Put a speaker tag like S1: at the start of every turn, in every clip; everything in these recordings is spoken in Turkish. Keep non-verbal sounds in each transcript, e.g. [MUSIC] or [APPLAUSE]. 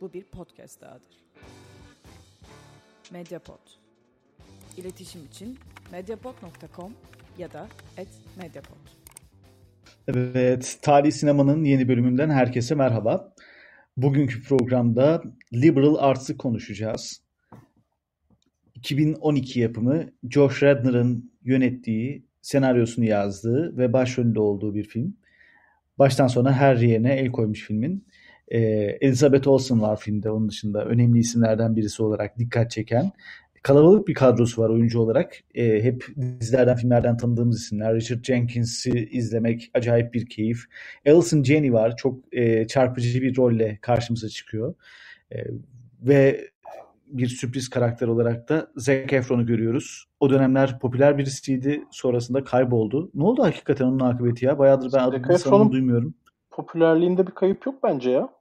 S1: Bu bir podcast dahadır. Mediapod. İletişim için mediapod.com ya da @mediapod.
S2: Evet, Tarih Sinema'nın yeni bölümünden herkese merhaba. Bugünkü programda Liberal Arts'ı konuşacağız. 2012 yapımı Josh Radnor'ın yönettiği, senaryosunu yazdığı ve başrolünde olduğu bir film. Baştan sona her yerine el koymuş filmin. Ee, Elizabeth Olsen var filmde onun dışında önemli isimlerden birisi olarak dikkat çeken. Kalabalık bir kadrosu var oyuncu olarak. Ee, hep dizilerden, filmlerden tanıdığımız isimler. Richard Jenkins'i izlemek acayip bir keyif. Alison Janney var. Çok e, çarpıcı bir rolle karşımıza çıkıyor. E, ve bir sürpriz karakter olarak da Zac Efron'u görüyoruz. O dönemler popüler birisiydi. Sonrasında kayboldu. Ne oldu hakikaten onun akıbeti ya? Bayağıdır ben adını duymuyorum.
S3: Popülerliğinde bir kayıp yok bence ya.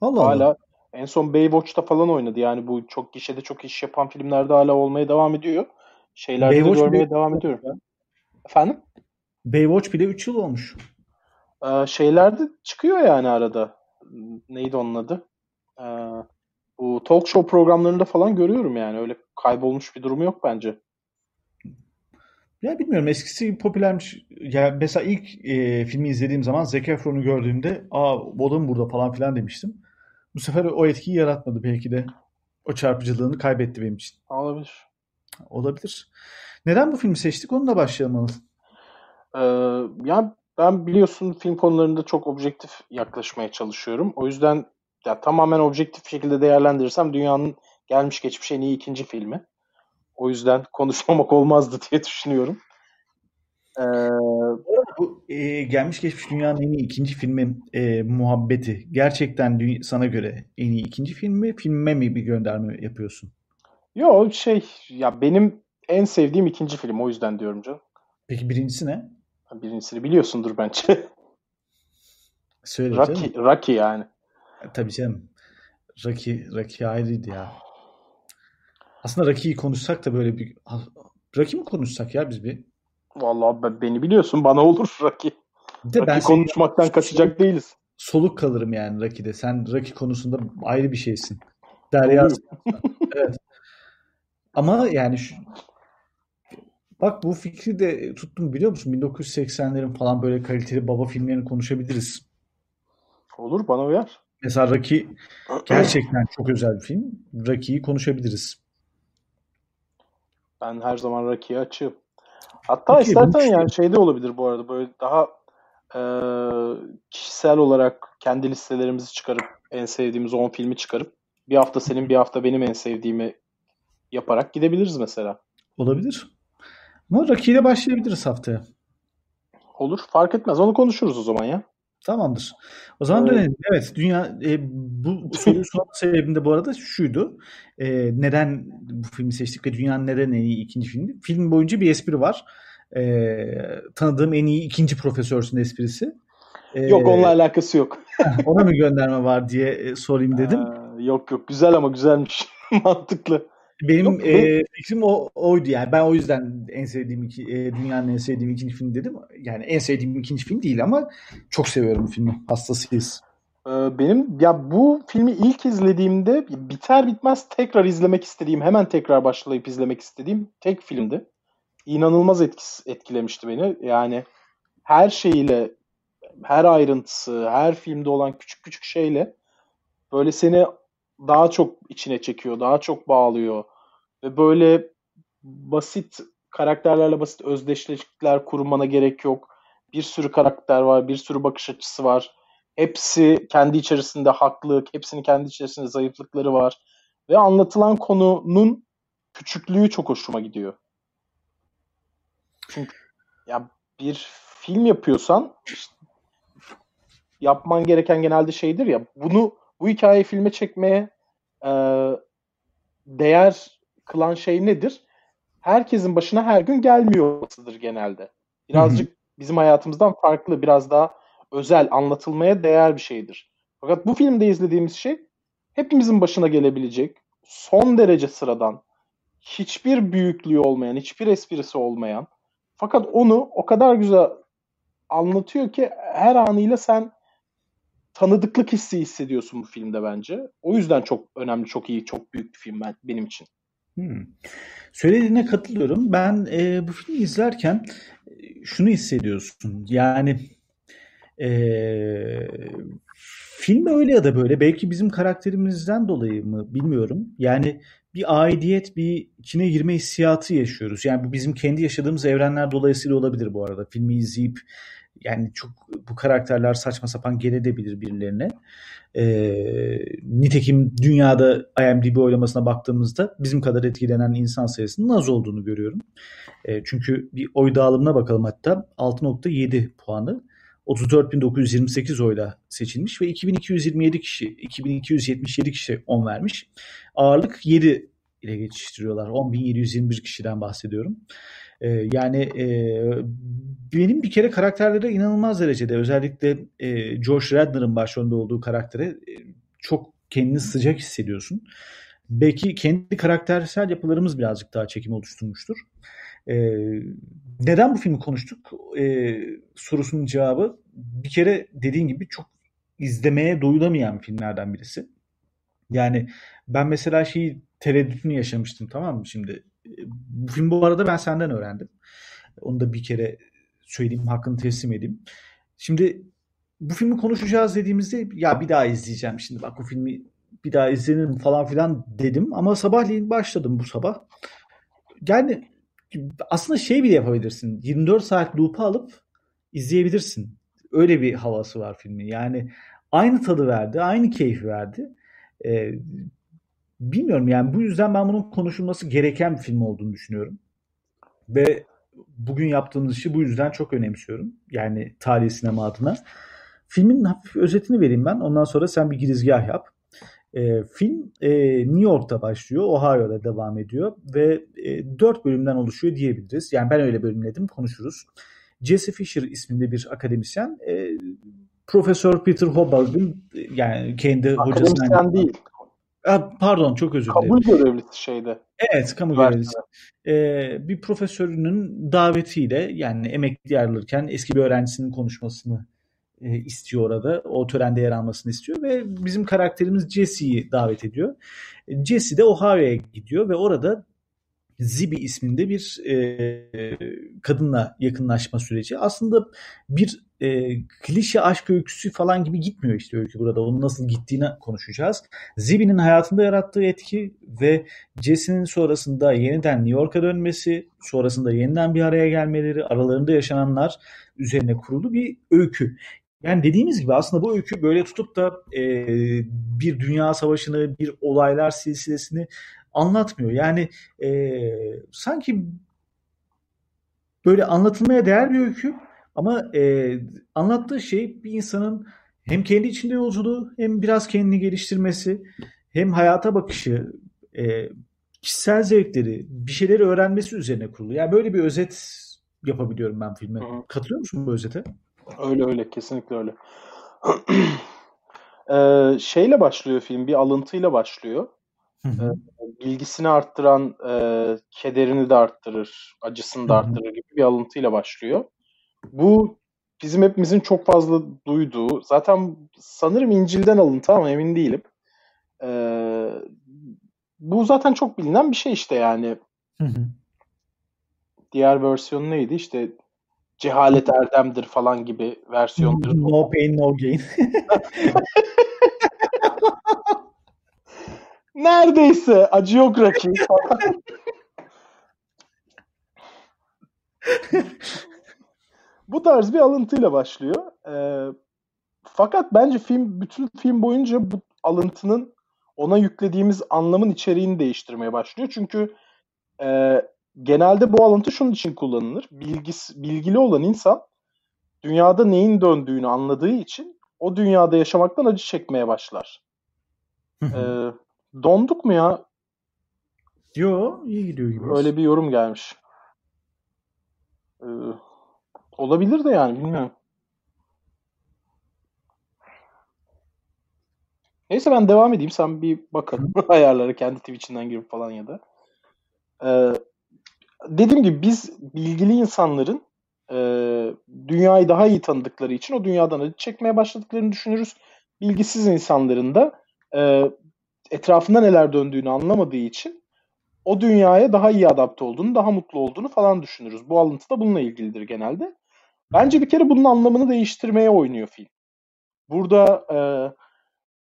S2: Allah
S3: hala
S2: Allah.
S3: en son Baywatch'ta falan oynadı. Yani bu çok gişede çok iş yapan filmlerde hala olmaya devam ediyor. Şeylerde
S2: Baywatch
S3: de görmeye
S2: bile-
S3: devam ediyorum. Efendim?
S2: Baywatch bile 3 yıl olmuş.
S3: Ee, şeylerde çıkıyor yani arada. Neydi onun adı? Ee, bu talk show programlarında falan görüyorum yani. Öyle kaybolmuş bir durumu yok bence.
S2: Ya bilmiyorum eskisi popülermiş. Ya mesela ilk e, filmi izlediğim zaman Zac Efron'u gördüğümde aa o da mı burada falan filan demiştim. Bu sefer o etkiyi yaratmadı belki de. O çarpıcılığını kaybetti benim için.
S3: Olabilir.
S2: Olabilir. Neden bu filmi seçtik? Onunla başlayalım.
S3: Ee, ya ben biliyorsun film konularında çok objektif yaklaşmaya çalışıyorum. O yüzden ya tamamen objektif şekilde değerlendirirsem dünyanın gelmiş geçmiş en iyi ikinci filmi. O yüzden [LAUGHS] konuşmamak olmazdı diye düşünüyorum. Ee,
S2: Bu e, gelmiş geçmiş dünyanın en iyi ikinci filmi e, Muhabbeti. Gerçekten sana göre en iyi ikinci film mi? Filme mi bir gönderme yapıyorsun?
S3: yo şey ya benim en sevdiğim ikinci film o yüzden diyorum canım.
S2: Peki birincisi ne?
S3: Birincisini biliyorsundur bence.
S2: Söyle canım.
S3: Rocky, Rocky yani.
S2: E, Tabii canım. Rocky, Rocky ayrıydı ya. Aslında Rocky'yi konuşsak da böyle bir... Rocky mi konuşsak ya biz bir?
S3: Vallahi ben- beni biliyorsun bana olur. [LAUGHS]
S2: Bir de senin
S3: konuşmaktan kaçacak değiliz.
S2: soluk kalırım yani Rocky'de. Sen Rocky konusunda ayrı bir şeysin. Derya evet. Ama yani şu... Bak bu fikri de tuttum biliyor musun? 1980'lerin falan böyle kaliteli baba filmlerini konuşabiliriz.
S3: Olur bana uyar.
S2: Mesela Rocky gerçekten çok özel bir film. Rocky'yi konuşabiliriz.
S3: Ben her zaman Rocky'ye açığım. Hatta
S2: Peki,
S3: istersen yani şey de olabilir bu arada böyle daha e, kişisel olarak kendi listelerimizi çıkarıp en sevdiğimiz 10 filmi çıkarıp bir hafta senin bir hafta benim en sevdiğimi yaparak gidebiliriz mesela.
S2: Olabilir. Ama Rocky ile başlayabiliriz haftaya.
S3: Olur fark etmez onu konuşuruz o zaman ya.
S2: Tamamdır. O zaman
S3: Evet.
S2: dönelim. Evet, dünya e, bu soruyu sorma sebebim de bu arada şuydu. E, neden bu filmi seçtik ve dünyanın neden en iyi ikinci filmi? Film boyunca bir espri var. E, tanıdığım en iyi ikinci profesörsün esprisi. E,
S3: Yok onunla alakası yok. [LAUGHS]
S2: ona mı gönderme var diye e, sorayım dedim.
S3: Ee, yok yok güzel ama güzelmiş. [LAUGHS] Mantıklı.
S2: Benim
S3: yok,
S2: e, fikrim o oydu yani. Ben o yüzden en sevdiğim iki, e, dünyanın en sevdiğim ikinci film dedim. Yani en sevdiğim ikinci film değil ama çok seviyorum filmi. Hastasıyız.
S3: Ee, Benim ya bu filmi ilk izlediğimde biter bitmez tekrar izlemek istediğim, hemen tekrar başlayıp izlemek istediğim tek filmdi. İnanılmaz etkis, etkilemişti beni. Yani her şeyiyle, her ayrıntısı, her filmde olan küçük küçük şeyle böyle seni daha çok içine çekiyor, daha çok bağlıyor. Ve böyle basit karakterlerle basit özdeşlikler kurmana gerek yok. Bir sürü karakter var, bir sürü bakış açısı var. Hepsi kendi içerisinde haklı, hepsinin kendi içerisinde zayıflıkları var. Ve anlatılan konunun küçüklüğü çok hoşuma gidiyor. Çünkü ya bir film yapıyorsan işte yapman gereken genelde şeydir ya bunu bu hikayeyi filme çekmeye e, değer kılan şey nedir? Herkesin başına her gün gelmiyor olmasıdır genelde. Birazcık bizim hayatımızdan farklı, biraz daha özel, anlatılmaya değer bir şeydir. Fakat bu filmde izlediğimiz şey hepimizin başına gelebilecek, son derece sıradan, hiçbir büyüklüğü olmayan, hiçbir esprisi olmayan fakat onu o kadar güzel anlatıyor ki her anıyla sen tanıdıklık hissi hissediyorsun bu filmde bence. O yüzden çok önemli, çok iyi, çok büyük bir film ben, benim için.
S2: Hmm. Söylediğine katılıyorum. Ben e, bu filmi izlerken e, şunu hissediyorsun. Yani e, film öyle ya da böyle. Belki bizim karakterimizden dolayı mı bilmiyorum. Yani bir aidiyet, bir içine girme hissiyatı yaşıyoruz. Yani bu bizim kendi yaşadığımız evrenler dolayısıyla olabilir bu arada. Filmi izleyip yani çok bu karakterler saçma sapan gelebilir birilerine. E, nitekim dünyada IMDb oylamasına baktığımızda bizim kadar etkilenen insan sayısının az olduğunu görüyorum. E, çünkü bir oy dağılımına bakalım hatta 6.7 puanı 34.928 oyla seçilmiş ve 2227 kişi 2277 kişi on vermiş. Ağırlık 7 ile geçiştiriyorlar. 10.721 kişiden bahsediyorum. Ee, yani e, benim bir kere karakterlere inanılmaz derecede özellikle e, George Radner'ın başrolünde olduğu karaktere e, çok kendini sıcak hissediyorsun. Belki kendi karaktersel yapılarımız birazcık daha çekim oluşturmuştur. E, neden bu filmi konuştuk? E, sorusunun cevabı bir kere dediğin gibi çok izlemeye doyulamayan filmlerden birisi. Yani ben mesela şeyi tereddütünü yaşamıştım tamam mı şimdi bu film bu arada ben senden öğrendim. Onu da bir kere söyleyeyim, hakkını teslim edeyim. Şimdi bu filmi konuşacağız dediğimizde ya bir daha izleyeceğim şimdi bak bu filmi bir daha izlenir falan filan dedim ama sabahleyin başladım bu sabah. Yani aslında şey bile yapabilirsin. 24 saat loop'u alıp izleyebilirsin. Öyle bir havası var filmin. Yani aynı tadı verdi, aynı keyfi verdi. Ee, bilmiyorum yani bu yüzden ben bunun konuşulması gereken bir film olduğunu düşünüyorum. Ve bugün yaptığımız işi bu yüzden çok önemsiyorum. Yani tarihi sinema adına. Filmin hafif özetini vereyim ben. Ondan sonra sen bir girizgah yap. E, film e, New York'ta başlıyor. Ohio'da devam ediyor. Ve e, 4 bölümden oluşuyor diyebiliriz. Yani ben öyle bölümledim. Konuşuruz. Jesse Fisher isminde bir akademisyen. E, Profesör Peter Hobbart'ın yani kendi
S3: hocasından... Akademisyen değil.
S2: Pardon çok özür dilerim.
S3: Kamu görevlisi şeyde.
S2: Evet kamu görevlisi. Ee, bir profesörünün davetiyle yani emekli ayrılırken eski bir öğrencisinin konuşmasını e, istiyor orada. O törende yer almasını istiyor ve bizim karakterimiz Jesse'yi davet ediyor. Jesse de Ohio'ya gidiyor ve orada Zibi isminde bir e, kadınla yakınlaşma süreci. Aslında bir e, klişe aşk öyküsü falan gibi gitmiyor işte öykü burada. Onun nasıl gittiğini konuşacağız. Zibi'nin hayatında yarattığı etki ve Jesse'nin sonrasında yeniden New York'a dönmesi, sonrasında yeniden bir araya gelmeleri, aralarında yaşananlar üzerine kurulu bir öykü. Yani dediğimiz gibi aslında bu öykü böyle tutup da e, bir dünya savaşını, bir olaylar silsilesini anlatmıyor. Yani e, sanki böyle anlatılmaya değer bir öykü ama e, anlattığı şey bir insanın hem kendi içinde yolculuğu hem biraz kendini geliştirmesi hem hayata bakışı e, kişisel zevkleri bir şeyleri öğrenmesi üzerine kurulu. Yani böyle bir özet yapabiliyorum ben filme. Hı. Katılıyor musun bu özete?
S3: Öyle öyle kesinlikle öyle. [CLEARS THROAT] ee, şeyle başlıyor film bir alıntıyla başlıyor. Bilgisini arttıran e, kederini de arttırır, acısını da arttırır gibi bir alıntıyla başlıyor. Bu bizim hepimizin çok fazla duyduğu, zaten sanırım İncil'den alıntı ama emin değilim. E, bu zaten çok bilinen bir şey işte yani. Hı hı. Diğer versiyonu neydi? İşte cehalet erdemdir falan gibi versiyondur.
S2: No pain no gain. [LAUGHS] [LAUGHS]
S3: Neredeyse acı yok rakip. Bu tarz bir alıntıyla başlıyor. Ee, fakat bence film bütün film boyunca bu alıntının ona yüklediğimiz anlamın içeriğini değiştirmeye başlıyor. Çünkü e, genelde bu alıntı şunun için kullanılır. Bilgis, bilgili olan insan dünyada neyin döndüğünü anladığı için o dünyada yaşamaktan acı çekmeye başlar. ee, Donduk mu ya?
S2: Yo iyi gidiyor gibi.
S3: Öyle bir yorum gelmiş. Ee, olabilir de yani bilmiyorum. Neyse ben devam edeyim. Sen bir bakın [LAUGHS] ayarları kendi Twitch'inden girip falan ya da. Ee, dediğim gibi biz bilgili insanların e, dünyayı daha iyi tanıdıkları için o dünyadan acı çekmeye başladıklarını düşünürüz. bilgisiz insanların da e, etrafında neler döndüğünü anlamadığı için o dünyaya daha iyi adapte olduğunu, daha mutlu olduğunu falan düşünürüz. Bu alıntı da bununla ilgilidir genelde. Bence bir kere bunun anlamını değiştirmeye oynuyor film. Burada e,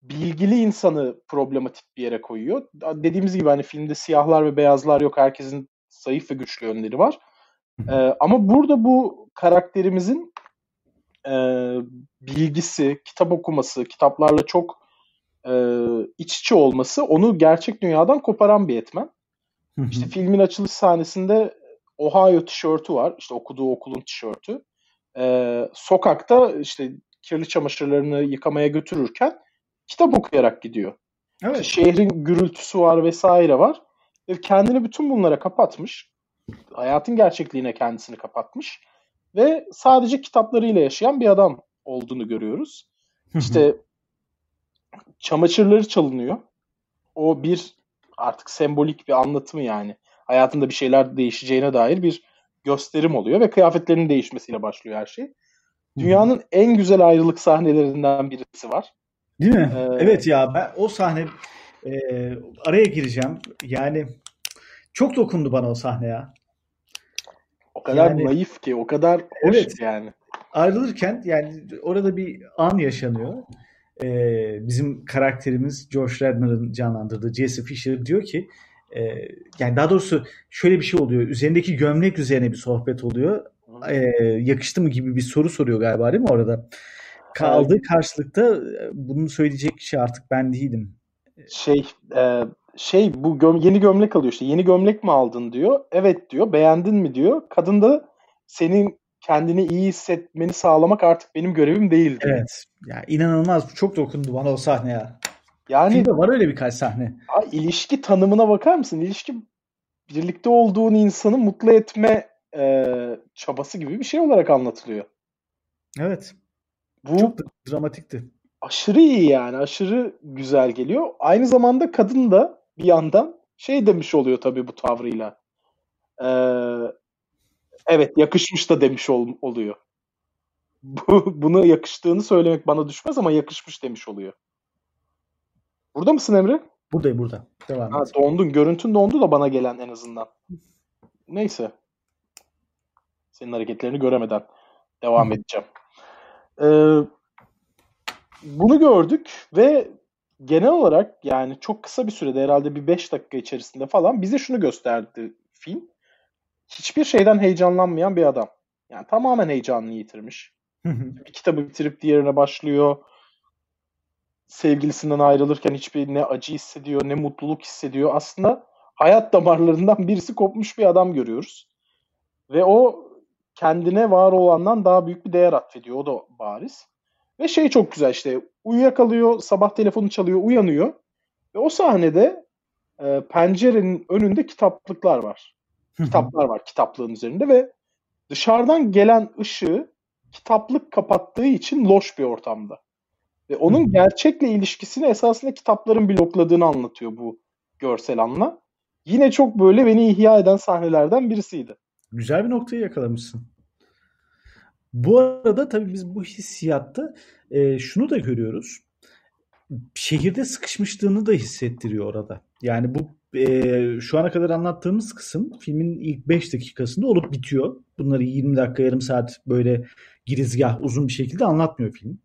S3: bilgili insanı problematik bir yere koyuyor. Dediğimiz gibi hani filmde siyahlar ve beyazlar yok. Herkesin zayıf ve güçlü yönleri var. E, ama burada bu karakterimizin e, bilgisi, kitap okuması, kitaplarla çok e, iç içe olması onu gerçek dünyadan koparan bir etmen. İşte filmin açılış sahnesinde Ohio tişörtü var. İşte okuduğu okulun tişörtü. Ee, sokakta işte kirli çamaşırlarını yıkamaya götürürken kitap okuyarak gidiyor. Evet. İşte şehrin gürültüsü var vesaire var. Ve kendini bütün bunlara kapatmış. Hayatın gerçekliğine kendisini kapatmış. Ve sadece kitaplarıyla yaşayan bir adam olduğunu görüyoruz. İşte çamaşırları çalınıyor. O bir artık sembolik bir anlatımı yani. Hayatında bir şeyler değişeceğine dair bir gösterim oluyor ve kıyafetlerinin değişmesiyle başlıyor her şey. Dünyanın hmm. en güzel ayrılık sahnelerinden birisi var.
S2: Değil mi? Ee, evet ya ben o sahne e, araya gireceğim. Yani çok dokundu bana o sahne ya.
S3: O kadar yani, naif ki, o kadar hoş evet, yani.
S2: Ayrılırken yani orada bir an yaşanıyor e, bizim karakterimiz George Redner'ın canlandırdığı Jesse Fisher diyor ki e, yani daha doğrusu şöyle bir şey oluyor. Üzerindeki gömlek üzerine bir sohbet oluyor. E, yakıştı mı gibi bir soru soruyor galiba değil mi orada? Kaldığı karşılıkta bunu söyleyecek kişi artık ben değilim.
S3: Şey e, şey bu göm yeni gömlek alıyor işte. Yeni gömlek mi aldın diyor. Evet diyor. Beğendin mi diyor. Kadın da senin kendini iyi hissetmeni sağlamak artık benim görevim değil.
S2: Evet. Ya inanılmaz. Çok dokundu bana o sahne ya. Yani Filmde var öyle birkaç sahne.
S3: A, ilişki tanımına bakar mısın? İlişki birlikte olduğun insanı mutlu etme e, çabası gibi bir şey olarak anlatılıyor.
S2: Evet. Bu çok dramatikti.
S3: Aşırı iyi yani. Aşırı güzel geliyor. Aynı zamanda kadın da bir yandan şey demiş oluyor tabii bu tavrıyla. Ee, evet yakışmış da demiş ol, oluyor. [LAUGHS] Bu, bunu yakıştığını söylemek bana düşmez ama yakışmış demiş oluyor. Burada mısın Emre?
S2: Buradayım burada. Devam
S3: ha, et. Dondun. Görüntün dondu da bana gelen en azından. Neyse. Senin hareketlerini göremeden devam edeceğim. Ee, bunu gördük ve genel olarak yani çok kısa bir sürede herhalde bir 5 dakika içerisinde falan bize şunu gösterdi film hiçbir şeyden heyecanlanmayan bir adam. Yani tamamen heyecanını yitirmiş. bir kitabı bitirip diğerine başlıyor. Sevgilisinden ayrılırken hiçbir ne acı hissediyor ne mutluluk hissediyor. Aslında hayat damarlarından [LAUGHS] birisi kopmuş bir adam görüyoruz. Ve o kendine var olandan daha büyük bir değer atfediyor. O da bariz. Ve şey çok güzel işte uyuyakalıyor, sabah telefonu çalıyor, uyanıyor. Ve o sahnede e, pencerenin önünde kitaplıklar var kitaplar var kitaplığın üzerinde ve dışarıdan gelen ışığı kitaplık kapattığı için loş bir ortamda. Ve onun gerçekle ilişkisini esasında kitapların blokladığını anlatıyor bu görsel anla. Yine çok böyle beni ihya eden sahnelerden birisiydi.
S2: Güzel bir noktayı yakalamışsın. Bu arada tabii biz bu hissiyatta e, şunu da görüyoruz. Şehirde sıkışmışlığını da hissettiriyor orada. Yani bu e, şu ana kadar anlattığımız kısım filmin ilk 5 dakikasında olup bitiyor. Bunları 20 dakika yarım saat böyle girizgah uzun bir şekilde anlatmıyor film.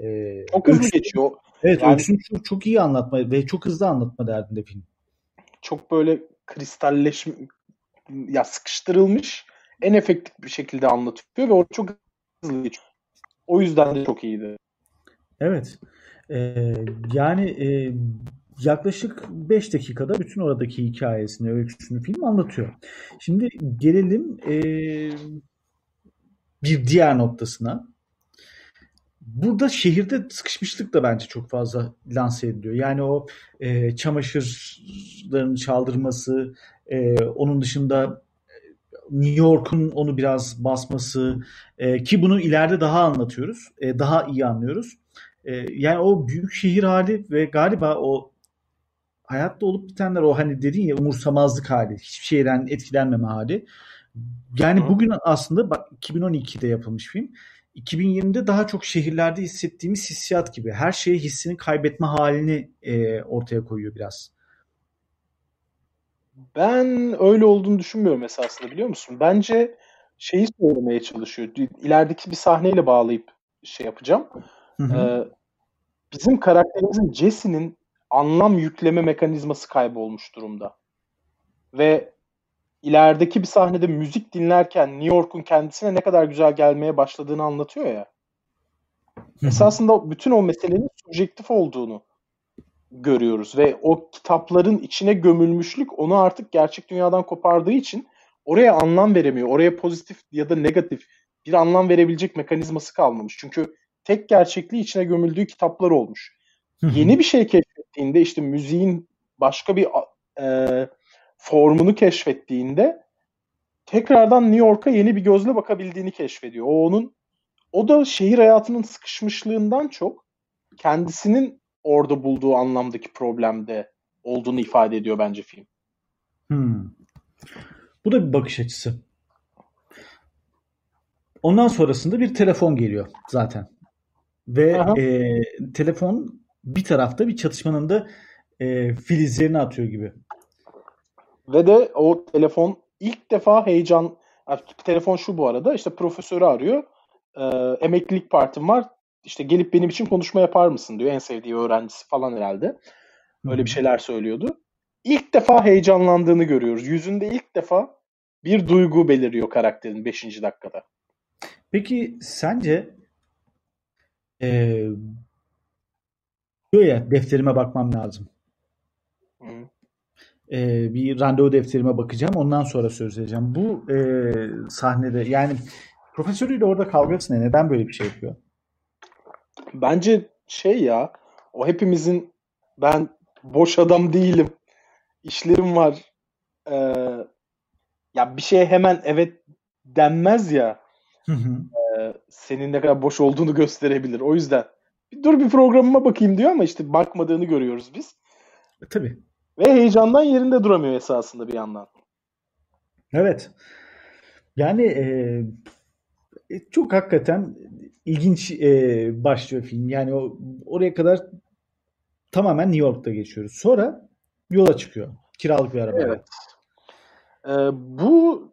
S3: E, çok hızlı geçiyor.
S2: Evet yani, öyküsünü çok, çok iyi anlatma ve çok hızlı anlatma derdinde film.
S3: Çok böyle kristalleşmiş ya sıkıştırılmış en efektif bir şekilde anlatıyor ve o çok hızlı geçiyor. O yüzden de çok iyiydi.
S2: Evet. Ee, yani e, yaklaşık 5 dakikada bütün oradaki hikayesini, öyküsünü film anlatıyor. Şimdi gelelim e, bir diğer noktasına. Burada şehirde sıkışmışlık da bence çok fazla lanse ediliyor. Yani o e, çamaşırların çaldırması, e, onun dışında New York'un onu biraz basması e, ki bunu ileride daha anlatıyoruz, e, daha iyi anlıyoruz. E, yani o büyük şehir hali ve galiba o hayatta olup bitenler o hani dedin ya umursamazlık hali, hiçbir şeyden etkilenmeme hali. Yani bugün aslında bak 2012'de yapılmış film. 2020'de daha çok şehirlerde hissettiğimiz hissiyat gibi. Her şeye hissini kaybetme halini e, ortaya koyuyor biraz.
S3: Ben öyle olduğunu düşünmüyorum esasında biliyor musun? Bence şeyi söylemeye çalışıyor. İlerideki bir sahneyle bağlayıp şey yapacağım.
S2: Hı hı.
S3: Ee, bizim karakterimizin Jesse'nin anlam yükleme mekanizması kaybolmuş durumda. Ve ilerideki bir sahnede müzik dinlerken New York'un kendisine ne kadar güzel gelmeye başladığını anlatıyor ya. Esasında bütün o meselenin subjektif olduğunu görüyoruz ve o kitapların içine gömülmüşlük onu artık gerçek dünyadan kopardığı için oraya anlam veremiyor. Oraya pozitif ya da negatif bir anlam verebilecek mekanizması kalmamış. Çünkü tek gerçekliği içine gömüldüğü kitaplar olmuş. Yeni bir şey keşfettiğinde işte müziğin başka bir e, formunu keşfettiğinde tekrardan New York'a yeni bir gözle bakabildiğini keşfediyor. O onun o da şehir hayatının sıkışmışlığından çok kendisinin orada bulduğu anlamdaki problemde olduğunu ifade ediyor bence film.
S2: Hmm. Bu da bir bakış açısı. Ondan sonrasında bir telefon geliyor zaten. Ve e, telefon bir tarafta bir çatışmanın da e, filizlerini atıyor gibi.
S3: Ve de o telefon ilk defa heyecan telefon şu bu arada işte profesörü arıyor. E, emeklilik partim var. İşte gelip benim için konuşma yapar mısın diyor. En sevdiği öğrencisi falan herhalde. Öyle bir şeyler söylüyordu. İlk defa heyecanlandığını görüyoruz. Yüzünde ilk defa bir duygu beliriyor karakterin 5. dakikada.
S2: Peki sence ee, diyor ya defterime bakmam lazım. Ee, bir randevu defterime bakacağım. Ondan sonra söz edeceğim. Bu e, sahnede yani profesörüyle orada kavgası ne? Neden böyle bir şey yapıyor?
S3: Bence şey ya o hepimizin ben boş adam değilim. İşlerim var. Ee, ya bir şeye hemen evet denmez ya. Hı hı. E, senin ne kadar boş olduğunu gösterebilir. O yüzden dur bir programıma bakayım diyor ama işte bakmadığını görüyoruz biz.
S2: E, tabii.
S3: Ve heyecandan yerinde duramıyor esasında bir yandan.
S2: Evet. Yani e, e çok hakikaten ilginç e, başlıyor film. Yani o, oraya kadar tamamen New York'ta geçiyoruz. Sonra yola çıkıyor. Kiralık bir araba.
S3: Evet. Ee, bu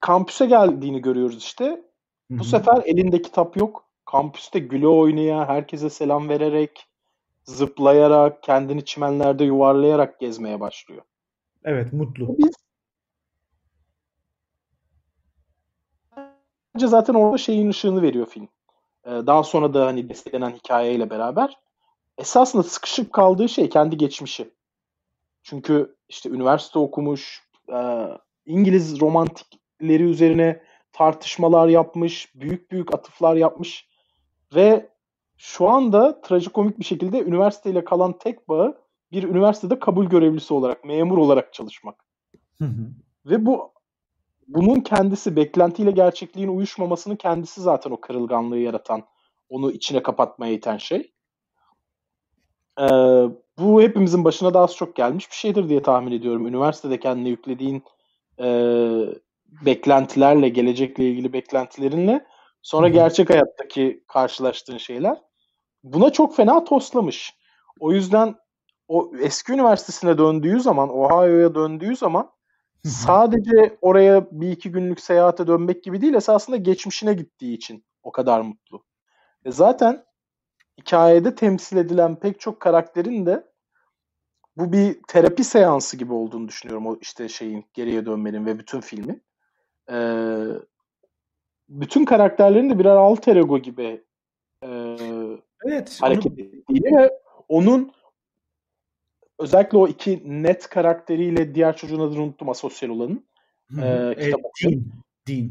S3: kampüse geldiğini görüyoruz işte. Bu Hı-hı. sefer elinde kitap yok. Kampüste güle oynaya, herkese selam vererek, zıplayarak, kendini çimenlerde yuvarlayarak gezmeye başlıyor.
S2: Evet, mutlu. Biz
S3: Bence zaten orada şeyin ışığını veriyor film. Ee, daha sonra da hani desteklenen hikayeyle beraber esasında sıkışıp kaldığı şey kendi geçmişi. Çünkü işte üniversite okumuş, e, İngiliz romantikleri üzerine tartışmalar yapmış, büyük büyük atıflar yapmış ve şu anda trajikomik bir şekilde üniversiteyle kalan tek bağı bir üniversitede kabul görevlisi olarak, memur olarak çalışmak. Hı hı. Ve bu bunun kendisi beklentiyle gerçekliğin uyuşmamasını kendisi zaten o kırılganlığı yaratan, onu içine kapatmaya iten şey. Ee, bu hepimizin başına da az çok gelmiş bir şeydir diye tahmin ediyorum. Üniversitede kendine yüklediğin e, beklentilerle, gelecekle ilgili beklentilerinle sonra gerçek hayattaki karşılaştığın şeyler buna çok fena toslamış. O yüzden o eski üniversitesine döndüğü zaman, Ohio'ya döndüğü zaman sadece oraya bir iki günlük seyahate dönmek gibi değil esasında geçmişine gittiği için o kadar mutlu. E zaten hikayede temsil edilen pek çok karakterin de bu bir terapi seansı gibi olduğunu düşünüyorum o işte şeyin geriye dönmenin ve bütün filmin. Ee, bütün karakterlerin de birer alter ego gibi e, evet, hareket onu... ettiğini ve onun özellikle o iki net karakteriyle diğer çocuğun adını unuttum asosyal olanın.
S2: E, kitap evet, Dean. Dean.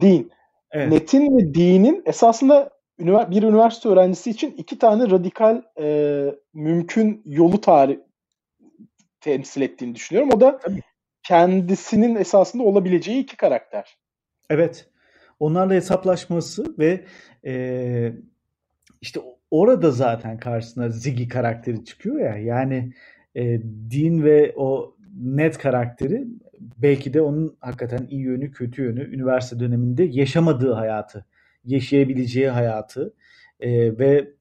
S3: Dean. Evet. Net'in ve Dean'in esasında bir üniversite öğrencisi için iki tane radikal e, mümkün yolu tarih temsil ettiğini düşünüyorum. O da Tabii. kendisinin esasında olabileceği iki karakter.
S2: Evet. Onlarla hesaplaşması ve e, işte orada zaten karşısına Ziggy karakteri çıkıyor ya. Yani e, Dean ve o Ned karakteri belki de onun hakikaten iyi yönü kötü yönü üniversite döneminde yaşamadığı hayatı yaşayabileceği hayatı e, ve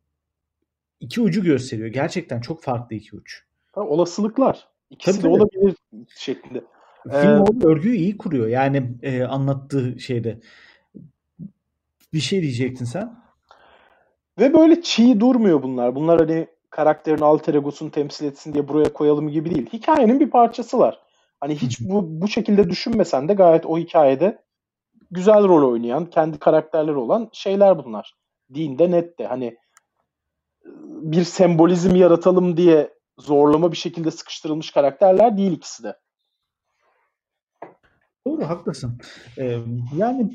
S2: iki ucu gösteriyor. Gerçekten çok farklı iki uç.
S3: Ha, olasılıklar. İkisi
S2: Tabii,
S3: de olabilir şeklinde.
S2: Film
S3: Ee,
S2: örgüyü iyi kuruyor. Yani e, anlattığı şeyde. Bir şey diyecektin sen.
S3: Ve böyle çiğ durmuyor bunlar. Bunlar hani karakterin alter egosunu temsil etsin diye buraya koyalım gibi değil. Hikayenin bir parçasılar. Hani hiç bu, bu şekilde düşünmesen de gayet o hikayede güzel rol oynayan, kendi karakterleri olan şeyler bunlar. Dinde net de hani bir sembolizm yaratalım diye zorlama bir şekilde sıkıştırılmış karakterler değil ikisi de.
S2: Doğru haklısın. Ee, yani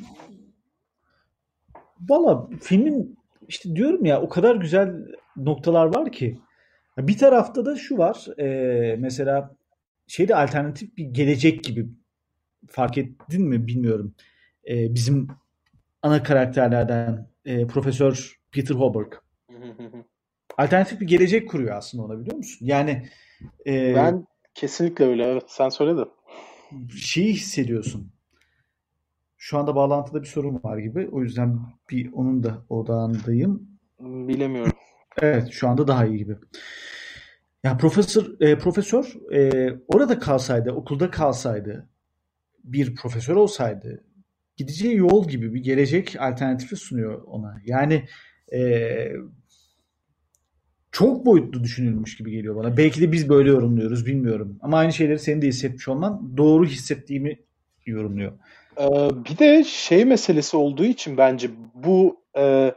S2: valla filmin işte diyorum ya o kadar güzel noktalar var ki. Bir tarafta da şu var. e, mesela şeyde alternatif bir gelecek gibi fark ettin mi bilmiyorum. E, bizim ana karakterlerden e, Profesör Peter Hoberg. [LAUGHS] Alternatif bir gelecek kuruyor aslında ona biliyor musun? Yani e,
S3: Ben kesinlikle öyle. Evet sen söyle de.
S2: şeyi hissediyorsun. Şu anda bağlantıda bir sorun var gibi. O yüzden bir onun da odağındayım.
S3: Bilemiyorum.
S2: Evet, şu anda daha iyi gibi. Ya profesör e, profesör e, orada kalsaydı, okulda kalsaydı, bir profesör olsaydı, gideceği yol gibi bir gelecek alternatifi sunuyor ona. Yani e, çok boyutlu düşünülmüş gibi geliyor bana. Belki de biz böyle yorumluyoruz, bilmiyorum. Ama aynı şeyleri senin de hissetmiş olman doğru hissettiğimi yorumluyor.
S3: Ee, bir de şey meselesi olduğu için bence bu e,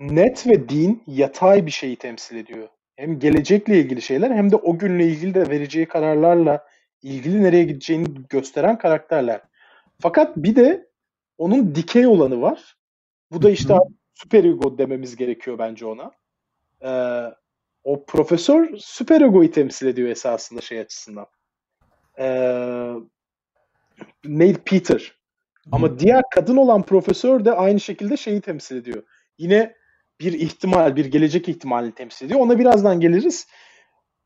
S3: net ve din yatay bir şeyi temsil ediyor. Hem gelecekle ilgili şeyler hem de o günle ilgili de vereceği kararlarla ilgili nereye gideceğini gösteren karakterler. Fakat bir de onun dikey olanı var. Bu da işte süper ego dememiz gerekiyor bence ona. Ee, o profesör süper egoyu temsil ediyor esasında şey açısından. Ee, neydi Peter. Ama diğer kadın olan profesör de aynı şekilde şeyi temsil ediyor. Yine bir ihtimal, bir gelecek ihtimalini temsil ediyor. Ona birazdan geliriz.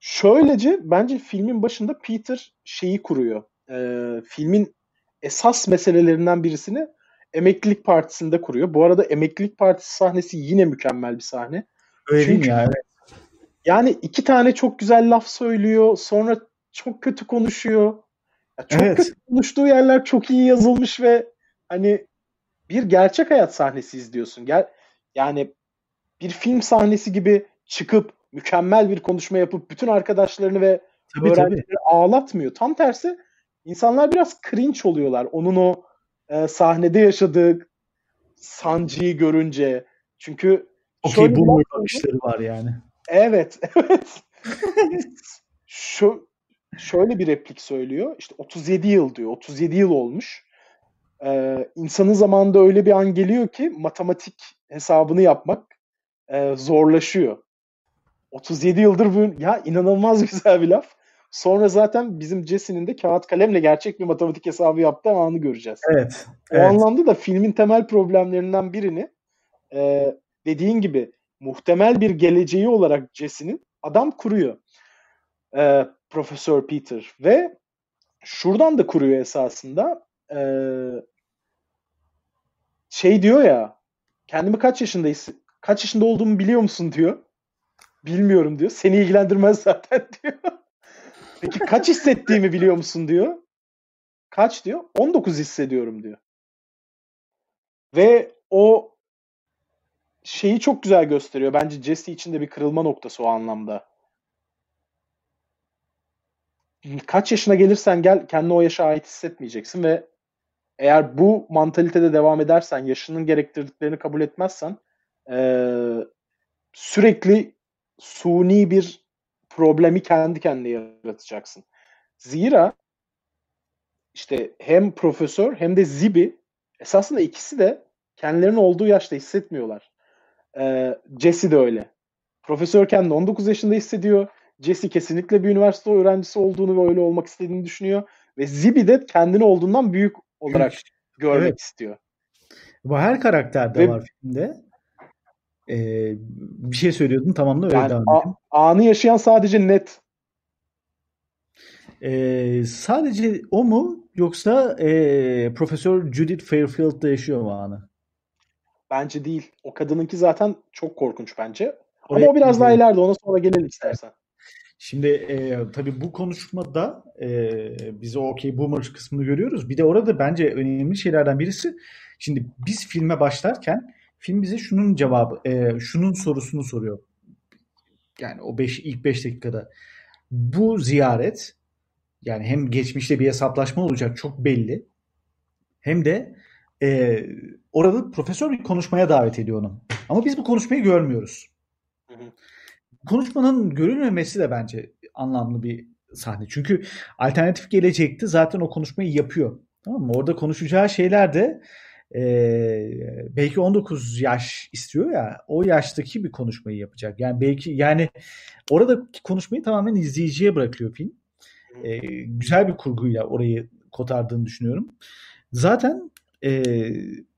S3: Şöylece bence filmin başında Peter şeyi kuruyor. Ee, filmin esas meselelerinden birisini emeklilik partisinde kuruyor. Bu arada emeklilik partisi sahnesi yine mükemmel bir sahne.
S2: Öyle
S3: Çünkü-
S2: ya? Evet.
S3: Yani iki tane çok güzel laf söylüyor. Sonra çok kötü konuşuyor. Ya çok
S2: Evet.
S3: kötü konuştuğu yerler çok iyi yazılmış ve hani bir gerçek hayat sahnesi izliyorsun. Gel yani bir film sahnesi gibi çıkıp mükemmel bir konuşma yapıp bütün arkadaşlarını ve
S2: Tabii tabii.
S3: öğrencileri ağlatmıyor. Tam tersi insanlar biraz cringe oluyorlar. Onun o e, sahnede yaşadığı sancıyı görünce. Çünkü
S2: Okey
S3: söylüyor.
S2: bakışları var yani.
S3: Evet, [LAUGHS] evet. [LAUGHS] Şu şöyle bir replik söylüyor. İşte 37 yıl diyor. 37 yıl olmuş. Ee, insanın zamanında öyle bir an geliyor ki matematik hesabını yapmak e, zorlaşıyor. 37 yıldır bu ya inanılmaz [LAUGHS] güzel bir laf. Sonra zaten bizim Jesse'nin de kağıt kalemle gerçek bir matematik hesabı yaptığı anı göreceğiz.
S2: Evet.
S3: O
S2: Evet.
S3: anlamda da filmin temel problemlerinden birini e, dediğin gibi muhtemel bir geleceği olarak Jesse'nin adam kuruyor. E, Profesör Peter ve şuradan da kuruyor esasında. E, şey diyor ya kendimi kaç yaşındayız kaç yaşında olduğumu biliyor musun diyor. Bilmiyorum diyor. Seni ilgilendirmez zaten [LAUGHS] diyor. Peki kaç hissettiğimi biliyor musun diyor. Kaç diyor? 19 hissediyorum diyor. Ve o şeyi çok güzel gösteriyor. Bence Jesse için de bir kırılma noktası o anlamda. Kaç yaşına gelirsen gel kendini o yaşa ait hissetmeyeceksin ve eğer bu mantalitede devam edersen, yaşının gerektirdiklerini kabul etmezsen eee, sürekli suni bir problemi kendi kendine yaratacaksın. Zira işte hem profesör hem de Zibi esasında ikisi de kendilerinin olduğu yaşta hissetmiyorlar. Ee, Jesse de öyle. Profesör kendini 19 yaşında hissediyor. Jesse kesinlikle bir üniversite öğrencisi olduğunu ve öyle olmak istediğini düşünüyor. Ve Zibi de kendini olduğundan büyük olarak görmek
S2: Evet.
S3: istiyor.
S2: Bu her karakterde
S3: Ve-
S2: var filmde. Ee, bir şey söylüyordun tamam da öyle
S3: Yani
S2: devam edeyim.
S3: anı yaşayan sadece net.
S2: Ee, sadece o mu yoksa ee, Profesör Judith Fairfield da yaşıyor mu anı?
S3: Bence değil. O kadınınki zaten çok korkunç bence. Ama o biraz daha ileride. Ona sonra gelelim istersen.
S2: Şimdi e, tabii bu konuşmada e, biz o okey boomer kısmını görüyoruz. Bir de orada bence önemli şeylerden birisi şimdi biz filme başlarken film bize şunun cevabı, e, şunun sorusunu soruyor. Yani o beş, ilk 5 dakikada bu ziyaret yani hem geçmişte bir hesaplaşma olacak çok belli hem de e, orada profesör bir konuşmaya davet ediyor onu. Ama biz bu konuşmayı görmüyoruz. Hı hı. Konuşmanın görülmemesi de bence anlamlı bir sahne. Çünkü alternatif gelecekti zaten o konuşmayı yapıyor. Tamam mı? Orada konuşacağı şeyler de e, belki 19 yaş istiyor ya o yaştaki bir konuşmayı yapacak. Yani belki yani oradaki konuşmayı tamamen izleyiciye bırakıyor film. E, güzel bir kurguyla orayı kotardığını düşünüyorum. Zaten e,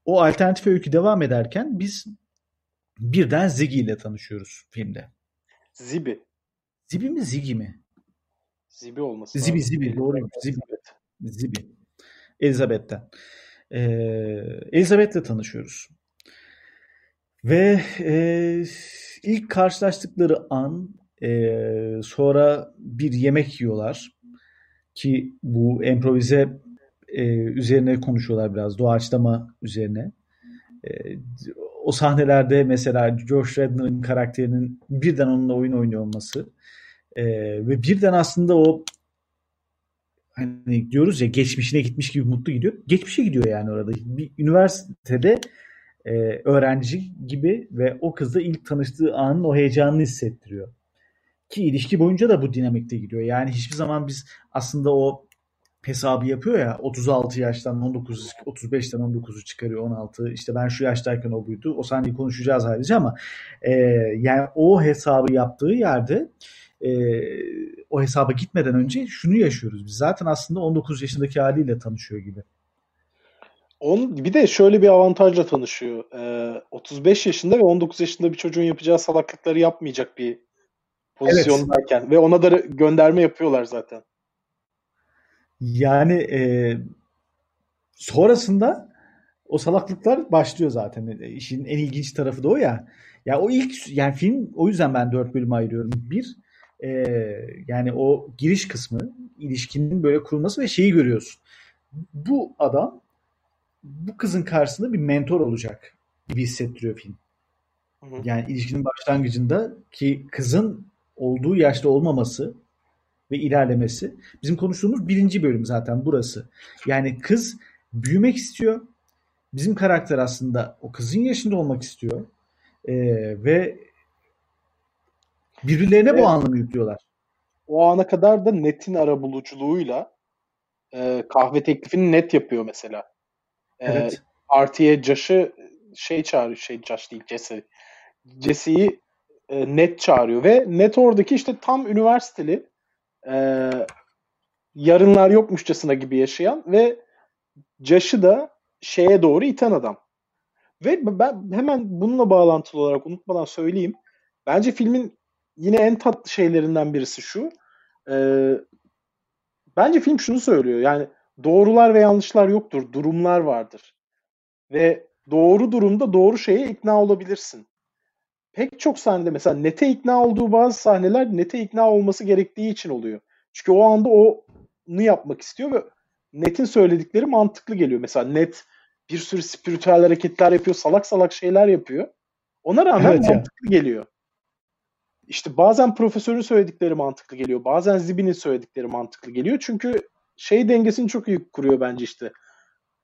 S2: o alternatif öykü devam ederken biz birden Ziggy ile tanışıyoruz filmde.
S3: Zibi.
S2: Zibi mi Ziggy mi?
S3: Zibi olması
S2: Zibi lazım. Zibi doğru. Zibi. Zibi. Elizabeth'ten. Ee, Elizabeth'le tanışıyoruz. Ve e, ilk karşılaştıkları an e, sonra bir yemek yiyorlar ki bu improvize e, üzerine konuşuyorlar biraz doğaçlama üzerine. E, o sahnelerde mesela Josh Redner'ın karakterinin birden onunla oyun oynuyor olması e, ve birden aslında o hani diyoruz ya geçmişine gitmiş gibi mutlu gidiyor. Geçmişe gidiyor yani orada. Bir üniversitede e, öğrenci gibi ve o kızla ilk tanıştığı anın o heyecanını hissettiriyor. Ki ilişki boyunca da bu dinamikte gidiyor. Yani hiçbir zaman biz aslında o hesabı yapıyor ya 36 yaştan 19 35'ten 19'u çıkarıyor 16 işte ben şu yaştayken o buydu o sahneyi konuşacağız ayrıca ama e, yani o hesabı yaptığı yerde e, o hesaba gitmeden önce şunu yaşıyoruz biz zaten aslında 19 yaşındaki haliyle tanışıyor gibi.
S3: On, bir de şöyle bir avantajla tanışıyor. Ee, 35 yaşında ve 19 yaşında bir çocuğun yapacağı salaklıkları yapmayacak bir pozisyondayken evet. ve ona da gönderme yapıyorlar zaten.
S2: Yani e, sonrasında o salaklıklar başlıyor zaten. E, işin en ilginç tarafı da o ya. Ya o ilk yani film o yüzden ben dört bölüm ayırıyorum. Bir e, yani o giriş kısmı ilişkinin böyle kurulması ve şeyi görüyorsun. Bu adam bu kızın karşısında bir mentor olacak gibi hissettiriyor film. Yani ilişkinin başlangıcında ki kızın olduğu yaşta olmaması ve ilerlemesi. Bizim konuştuğumuz birinci bölüm zaten burası. Yani kız büyümek istiyor. Bizim karakter aslında o kızın yaşında olmak istiyor. Ee, ve birbirlerine evet. bu anlamı yüklüyorlar.
S3: O ana kadar da Net'in arabuluculuğuyla e, kahve teklifini Net yapıyor mesela. E, evet. Artıya Josh'ı şey çağırıyor. Şey Josh değil Jesse. Jesse'yi e, Net çağırıyor ve Net oradaki işte tam üniversiteli e, yarınlar yokmuşçasına gibi yaşayan ve Josh'ı da şeye doğru iten adam. Ve ben hemen bununla bağlantılı olarak unutmadan söyleyeyim. Bence filmin yine en tatlı şeylerinden birisi şu. E, bence film şunu söylüyor. Yani doğrular ve yanlışlar yoktur. Durumlar vardır. Ve doğru durumda doğru şeye ikna olabilirsin pek çok sahnede mesela Net'e ikna olduğu bazı sahneler Net'e ikna olması gerektiği için oluyor. Çünkü o anda onu yapmak istiyor ve Net'in söyledikleri mantıklı geliyor. Mesela Net bir sürü spiritüel hareketler yapıyor, salak salak şeyler yapıyor. Ona rağmen evet mantıklı ya. geliyor. İşte bazen profesörün söyledikleri mantıklı geliyor. Bazen Zibi'nin söyledikleri mantıklı geliyor. Çünkü şey dengesini çok iyi kuruyor bence işte.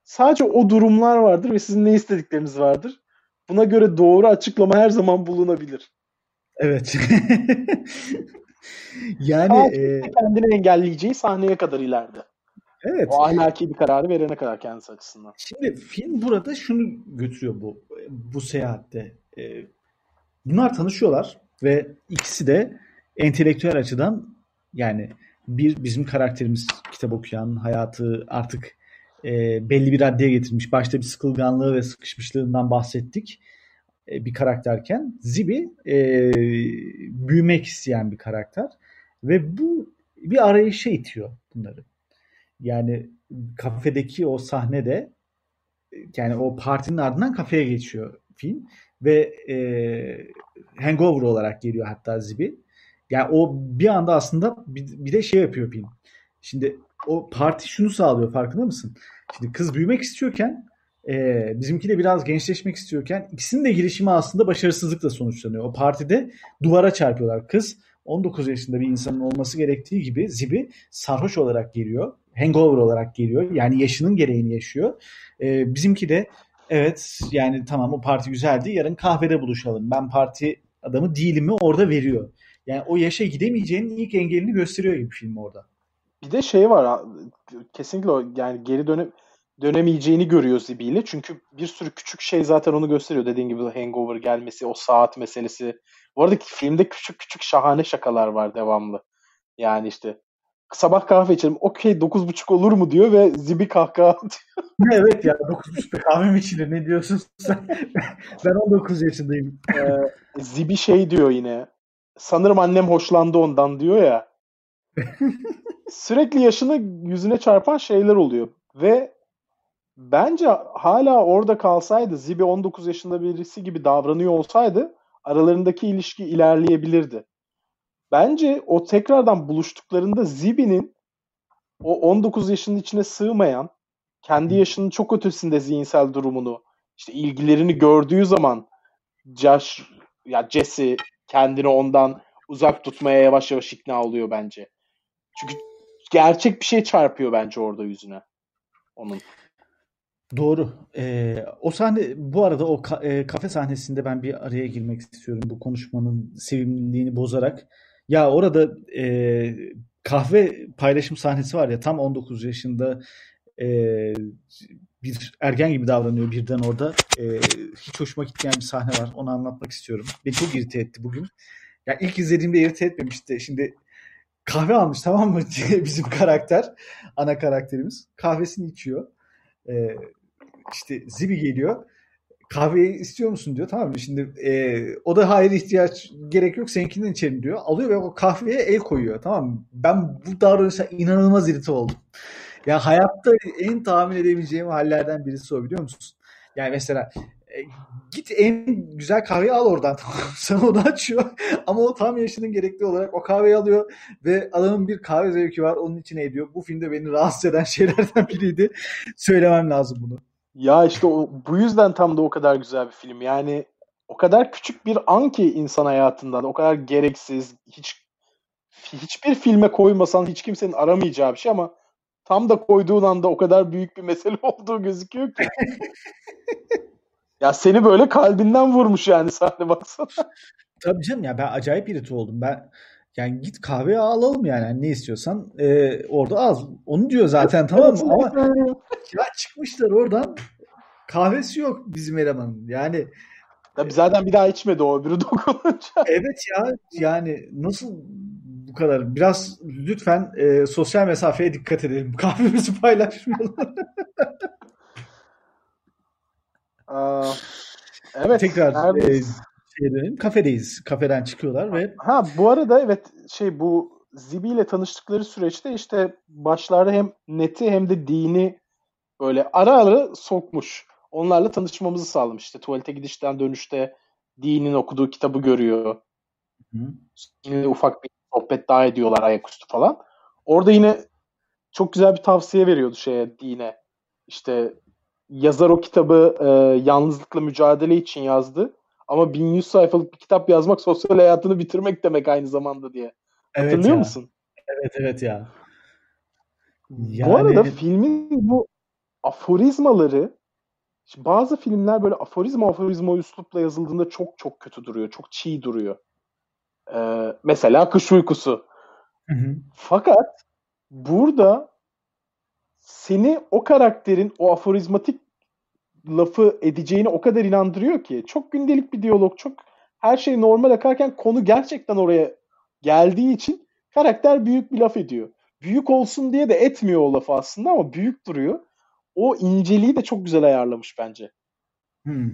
S3: Sadece o durumlar vardır ve sizin ne istedikleriniz vardır. Buna göre doğru açıklama her zaman bulunabilir.
S2: Evet. [LAUGHS] yani
S3: e... kendini engelleyeceği sahneye kadar ileride. Evet. O ahlaki bir kararı verene kadar kendisi açısından.
S2: Şimdi film burada şunu götürüyor bu bu seyahatte. Ee, bunlar tanışıyorlar ve ikisi de entelektüel açıdan yani bir bizim karakterimiz kitap okuyan, hayatı artık e, belli bir raddeye getirmiş. Başta bir sıkılganlığı ve sıkışmışlığından bahsettik e, bir karakterken Zibi e, büyümek isteyen bir karakter ve bu bir arayışa itiyor bunları. Yani kafedeki o sahnede yani o partinin ardından kafeye geçiyor film ve e, Hangover olarak geliyor hatta Zibi. Yani o bir anda aslında bir, bir de şey yapıyor film. Şimdi o parti şunu sağlıyor farkında mısın? Şimdi kız büyümek istiyorken e, bizimki de biraz gençleşmek istiyorken ikisinin de girişimi aslında başarısızlıkla sonuçlanıyor. O partide duvara çarpıyorlar. Kız 19 yaşında bir insanın olması gerektiği gibi Zibi sarhoş olarak geliyor. Hangover olarak geliyor. Yani yaşının gereğini yaşıyor. E, bizimki de evet yani tamam o parti güzeldi yarın kahvede buluşalım. Ben parti adamı değilimi orada veriyor. Yani o yaşa gidemeyeceğinin ilk engelini gösteriyor gibi film orada.
S3: Bir de şey var kesinlikle yani geri dönüp dönemeyeceğini görüyor Zibi ile. Çünkü bir sürü küçük şey zaten onu gösteriyor. Dediğin gibi Hangover gelmesi, o saat meselesi. Bu arada filmde küçük küçük şahane şakalar var devamlı. Yani işte sabah kahve içelim. Okey 9.30 olur mu diyor ve Zibi kahkaha atıyor. [LAUGHS]
S2: evet ya 9.30'da kahve mi içilir ne diyorsun sen? [LAUGHS] ben 19 yaşındayım.
S3: Ee, Zibi şey diyor yine. Sanırım annem hoşlandı ondan diyor ya. [LAUGHS] Sürekli yaşını yüzüne çarpan şeyler oluyor. Ve bence hala orada kalsaydı Zibi 19 yaşında birisi gibi davranıyor olsaydı aralarındaki ilişki ilerleyebilirdi. Bence o tekrardan buluştuklarında Zibi'nin o 19 yaşının içine sığmayan kendi yaşının çok ötesinde zihinsel durumunu işte ilgilerini gördüğü zaman Josh ya Jesse kendini ondan uzak tutmaya yavaş yavaş ikna oluyor bence. Çünkü gerçek bir şey çarpıyor bence orada yüzüne onun.
S2: Doğru. Ee, o sahne bu arada o ka- e, kafe sahnesinde ben bir araya girmek istiyorum bu konuşmanın sevimliliğini bozarak. Ya orada e, kahve paylaşım sahnesi var ya tam 19 yaşında e, bir ergen gibi davranıyor birden orada. E, hiç hoşuma gitmeyen bir sahne var. Onu anlatmak istiyorum. Beni çok irite etti bugün. Ya ilk izlediğimde irite etmemişti. Şimdi kahve almış tamam mı [LAUGHS] bizim karakter, ana karakterimiz. Kahvesini içiyor. E, işte Zibi geliyor. Kahveyi istiyor musun diyor. Tamam mı? Şimdi e, o da hayır ihtiyaç gerek yok seninkinden içelim diyor. Alıyor ve o kahveye el koyuyor. Tamam mı? Ben bu davranışa inanılmaz irite oldum. Ya hayatta en tahmin edemeyeceğim hallerden birisi o biliyor musun? Yani mesela e, git en güzel kahveyi al oradan. [LAUGHS] Sana onu açıyor. Ama o tam yaşının gerekli olarak o kahveyi alıyor ve adamın bir kahve zevki var. Onun içine ediyor. Bu filmde beni rahatsız eden [LAUGHS] şeylerden biriydi. Söylemem lazım bunu.
S3: Ya işte o, bu yüzden tam da o kadar güzel bir film. Yani o kadar küçük bir an ki insan hayatından, o kadar gereksiz, hiç hiçbir filme koymasan hiç kimsenin aramayacağı bir şey ama tam da koyduğun anda o kadar büyük bir mesele [LAUGHS] olduğu gözüküyor ki. Ya seni böyle kalbinden vurmuş yani sahne baksana. [LAUGHS]
S2: Tabii canım ya ben acayip irite oldum. Ben yani git kahve alalım yani. yani ne istiyorsan e, orada al. Onu diyor zaten [LAUGHS] tamam mı? Ama ya çıkmışlar oradan kahvesi yok bizim elemanın. Yani
S3: Tabii zaten bir daha içmedi o öbürü [LAUGHS] dokununca.
S2: Evet ya yani nasıl bu kadar? Biraz lütfen e, sosyal mesafeye dikkat edelim. Kahvemizi paylaşmayalım.
S3: Aa, evet.
S2: Tekrar e, şeye dönelim. Kafedeyiz. Kafeden çıkıyorlar ve
S3: Ha bu arada evet şey bu Zibi ile tanıştıkları süreçte işte başlarda hem neti hem de dini böyle ara ara sokmuş. Onlarla tanışmamızı sağlamış. İşte tuvalete gidişten dönüşte dinin okuduğu kitabı görüyor. Hı. Yine ufak bir sohbet daha ediyorlar ayaküstü falan. Orada yine çok güzel bir tavsiye veriyordu şeye dine. İşte yazar o kitabı e, yalnızlıkla mücadele için yazdı. Ama 1100 sayfalık bir kitap yazmak sosyal hayatını bitirmek demek aynı zamanda diye. Evet Hatırlıyor ya. musun?
S2: Evet evet ya.
S3: Yani... Bu arada filmin bu aforizmaları bazı filmler böyle aforizma aforizma üslupla yazıldığında çok çok kötü duruyor. Çok çiğ duruyor. Ee, mesela Kış Uykusu. Hı hı. Fakat burada seni o karakterin o aforizmatik lafı edeceğini o kadar inandırıyor ki çok gündelik bir diyalog çok her şey normal akarken konu gerçekten oraya geldiği için karakter büyük bir laf ediyor. Büyük olsun diye de etmiyor o lafı aslında ama büyük duruyor. O inceliği de çok güzel ayarlamış bence.
S2: Hmm.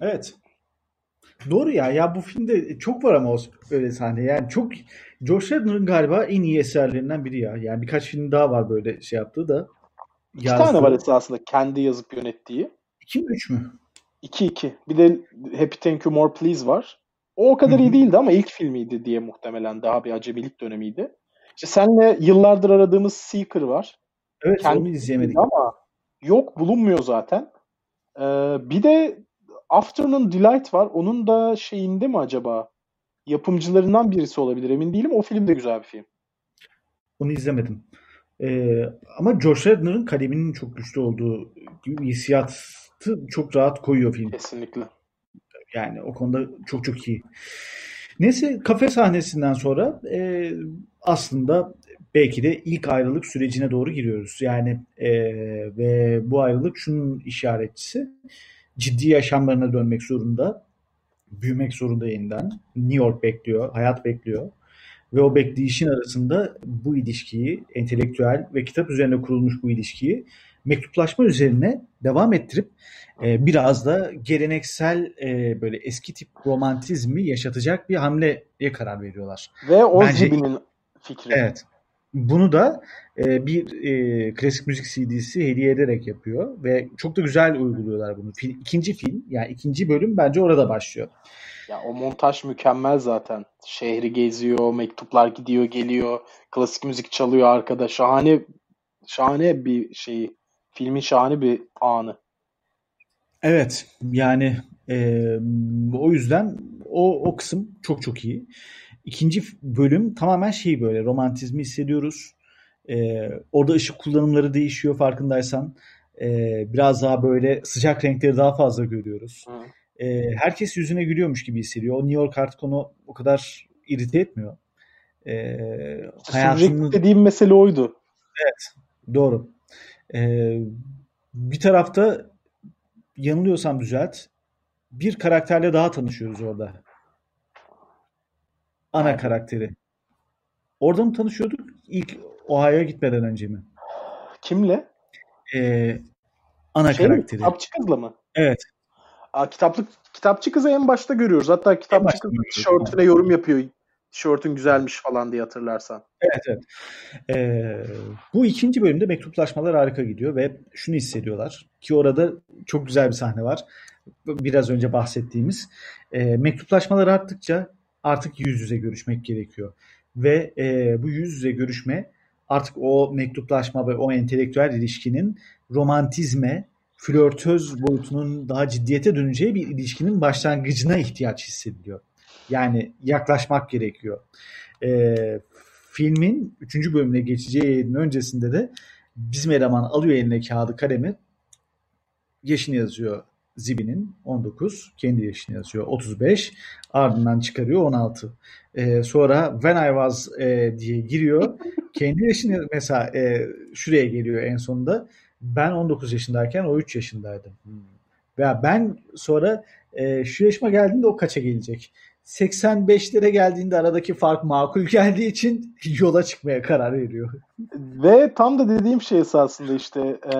S2: Evet. Doğru ya. Ya bu filmde çok var ama öyle sahne. Yani çok Josh Radnor'ın galiba en iyi eserlerinden biri ya. Yani birkaç film daha var böyle şey yaptığı da.
S3: İki yazdığı. tane var esasında kendi yazıp yönettiği.
S2: İki mi üç mü?
S3: 2-2. Bir de Happy Thank You More Please var. O o kadar iyi değildi ama ilk filmiydi diye muhtemelen daha bir acemilik dönemiydi. İşte senle yıllardır aradığımız Seeker var.
S2: Evet
S3: Kendi
S2: onu izleyemedik.
S3: Ama yok bulunmuyor zaten. Ee, bir de Afternoon Delight var. Onun da şeyinde mi acaba? Yapımcılarından birisi olabilir emin değilim. O film de güzel bir film.
S2: Onu izlemedim. Ee, ama Josh Radnor'ın kaleminin çok güçlü olduğu gibi hissiyatı çok rahat koyuyor film.
S3: Kesinlikle.
S2: Yani o konuda çok çok iyi. Neyse kafe sahnesinden sonra e, aslında belki de ilk ayrılık sürecine doğru giriyoruz. Yani e, ve bu ayrılık şunun işaretçisi ciddi yaşamlarına dönmek zorunda, büyümek zorunda yeniden. New York bekliyor, hayat bekliyor. Ve o bekleyişin arasında bu ilişkiyi, entelektüel ve kitap üzerine kurulmuş bu ilişkiyi mektuplaşma üzerine devam ettirip e, biraz da geleneksel e, böyle eski tip romantizmi yaşatacak bir hamleye karar veriyorlar.
S3: Ve o
S2: Bence-
S3: Zibi'nin fikri.
S2: Evet. Bunu da e, bir e, klasik müzik CD'si hediye ederek yapıyor ve çok da güzel uyguluyorlar bunu. Fil, ikinci film yani ikinci bölüm bence orada başlıyor.
S3: Ya o montaj mükemmel zaten. Şehri geziyor, mektuplar gidiyor, geliyor, klasik müzik çalıyor arkada. Şahane şahane bir şeyi. Filmin şahane bir anı.
S2: Evet yani e, o yüzden o, o kısım çok çok iyi. İkinci bölüm tamamen şey böyle romantizmi hissediyoruz. E, orada ışık kullanımları değişiyor farkındaysan. E, biraz daha böyle sıcak renkleri daha fazla görüyoruz.
S3: Hı.
S2: E, herkes yüzüne gülüyormuş gibi hissediyor. O New York artık onu o kadar irite etmiyor. E, hayatını
S3: dediğim mesele oydu.
S2: Doğru. Ee, bir tarafta yanılıyorsam düzelt. Bir karakterle daha tanışıyoruz orada. Ana karakteri. Orada mı tanışıyorduk? İlk Ohio'ya gitmeden önce mi?
S3: Kimle?
S2: Ee, ana
S3: Şey mi?
S2: karakteri.
S3: Kitapçı kızla mı?
S2: Evet.
S3: Aa, kitaplık kitapçı kızı en başta görüyoruz. Hatta kitapçı kız tişörtüne yorum yapıyor. Tişörtün güzelmiş falan diye hatırlarsan.
S2: Evet evet. Ee, bu ikinci bölümde mektuplaşmalar harika gidiyor ve şunu hissediyorlar ki orada çok güzel bir sahne var. Biraz önce bahsettiğimiz. Ee, mektuplaşmalar arttıkça artık yüz yüze görüşmek gerekiyor. Ve e, bu yüz yüze görüşme artık o mektuplaşma ve o entelektüel ilişkinin romantizme, flörtöz boyutunun daha ciddiyete döneceği bir ilişkinin başlangıcına ihtiyaç hissediliyor. Yani yaklaşmak gerekiyor. Ee, filmin 3. bölümüne geçeceği yayının öncesinde de bizim eleman alıyor eline kağıdı kalemi yaşını yazıyor Zibi'nin 19 kendi yaşını yazıyor 35 ardından çıkarıyor 16 Ee, sonra when I was e, diye giriyor. [LAUGHS] Kendi yaşını mesela e, şuraya geliyor en sonunda. Ben 19 yaşındayken o 3 yaşındaydı Hmm. veya ben sonra e, şu yaşıma geldiğinde o kaça gelecek? 85'lere geldiğinde aradaki fark makul geldiği için yola çıkmaya karar veriyor.
S3: Ve tam da dediğim şey esasında işte e,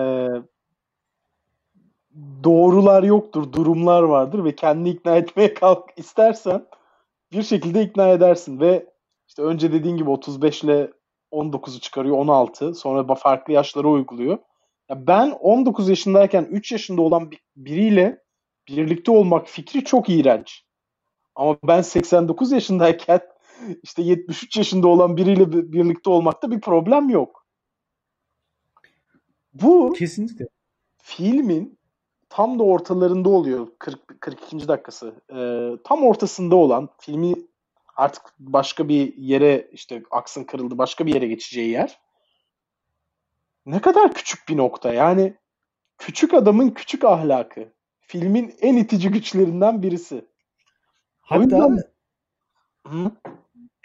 S3: doğrular yoktur, durumlar vardır ve kendini ikna etmeye kalk istersen bir şekilde ikna edersin ve işte önce dediğin gibi 35 ile 19'u çıkarıyor 16 sonra farklı yaşlara uyguluyor. Ya ben 19 yaşındayken 3 yaşında olan bir- biriyle birlikte olmak fikri çok iğrenç. Ama ben 89 yaşındayken [LAUGHS] işte 73 yaşında olan biriyle bi- birlikte olmakta bir problem yok. Bu
S2: Kesinlikle.
S3: filmin tam da ortalarında oluyor 40 42. dakikası. Ee, tam ortasında olan filmi artık başka bir yere işte aksın kırıldı başka bir yere geçeceği yer. Ne kadar küçük bir nokta yani küçük adamın küçük ahlakı. Filmin en itici güçlerinden birisi. O
S2: Hatta
S3: yüzden- Hı?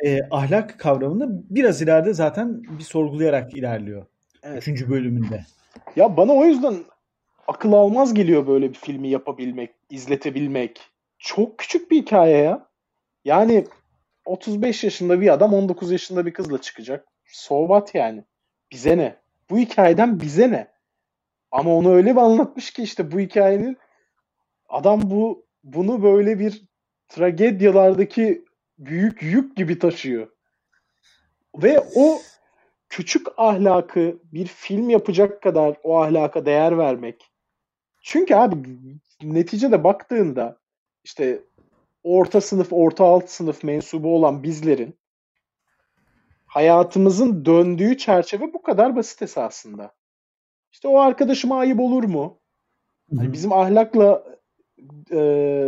S2: e, ahlak kavramını biraz ileride zaten bir sorgulayarak ilerliyor.
S3: Evet.
S2: Üçüncü bölümünde.
S3: Ya bana o yüzden akıl almaz geliyor böyle bir filmi yapabilmek, izletebilmek. Çok küçük bir hikaye ya. Yani 35 yaşında bir adam 19 yaşında bir kızla çıkacak. So what yani? Bize ne? Bu hikayeden bize ne? Ama onu öyle bir anlatmış ki işte bu hikayenin adam bu bunu böyle bir tragedyalardaki büyük yük gibi taşıyor. Ve o küçük ahlakı bir film yapacak kadar o ahlaka değer vermek Çünkü abi neticede baktığında işte orta sınıf, orta alt sınıf mensubu olan bizlerin hayatımızın döndüğü çerçeve bu kadar basit esasında. İşte o arkadaşıma ayıp olur mu? Hani bizim ahlakla e,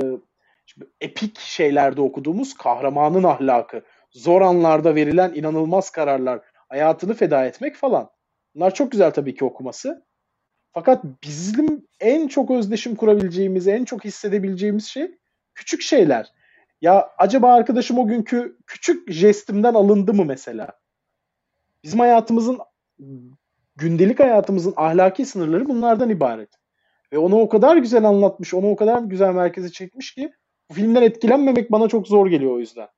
S3: epik şeylerde okuduğumuz kahramanın ahlakı, zor anlarda verilen inanılmaz kararlar, hayatını feda etmek falan. Bunlar çok güzel tabii ki okuması. Fakat bizim en çok özdeşim kurabileceğimiz, en çok hissedebileceğimiz şey küçük şeyler. Ya acaba arkadaşım o günkü küçük jestimden alındı mı mesela? Bizim hayatımızın gündelik hayatımızın ahlaki sınırları bunlardan ibaret. Ve onu o kadar güzel anlatmış, onu o kadar güzel merkeze çekmiş ki bu filmden etkilenmemek bana çok zor geliyor o yüzden.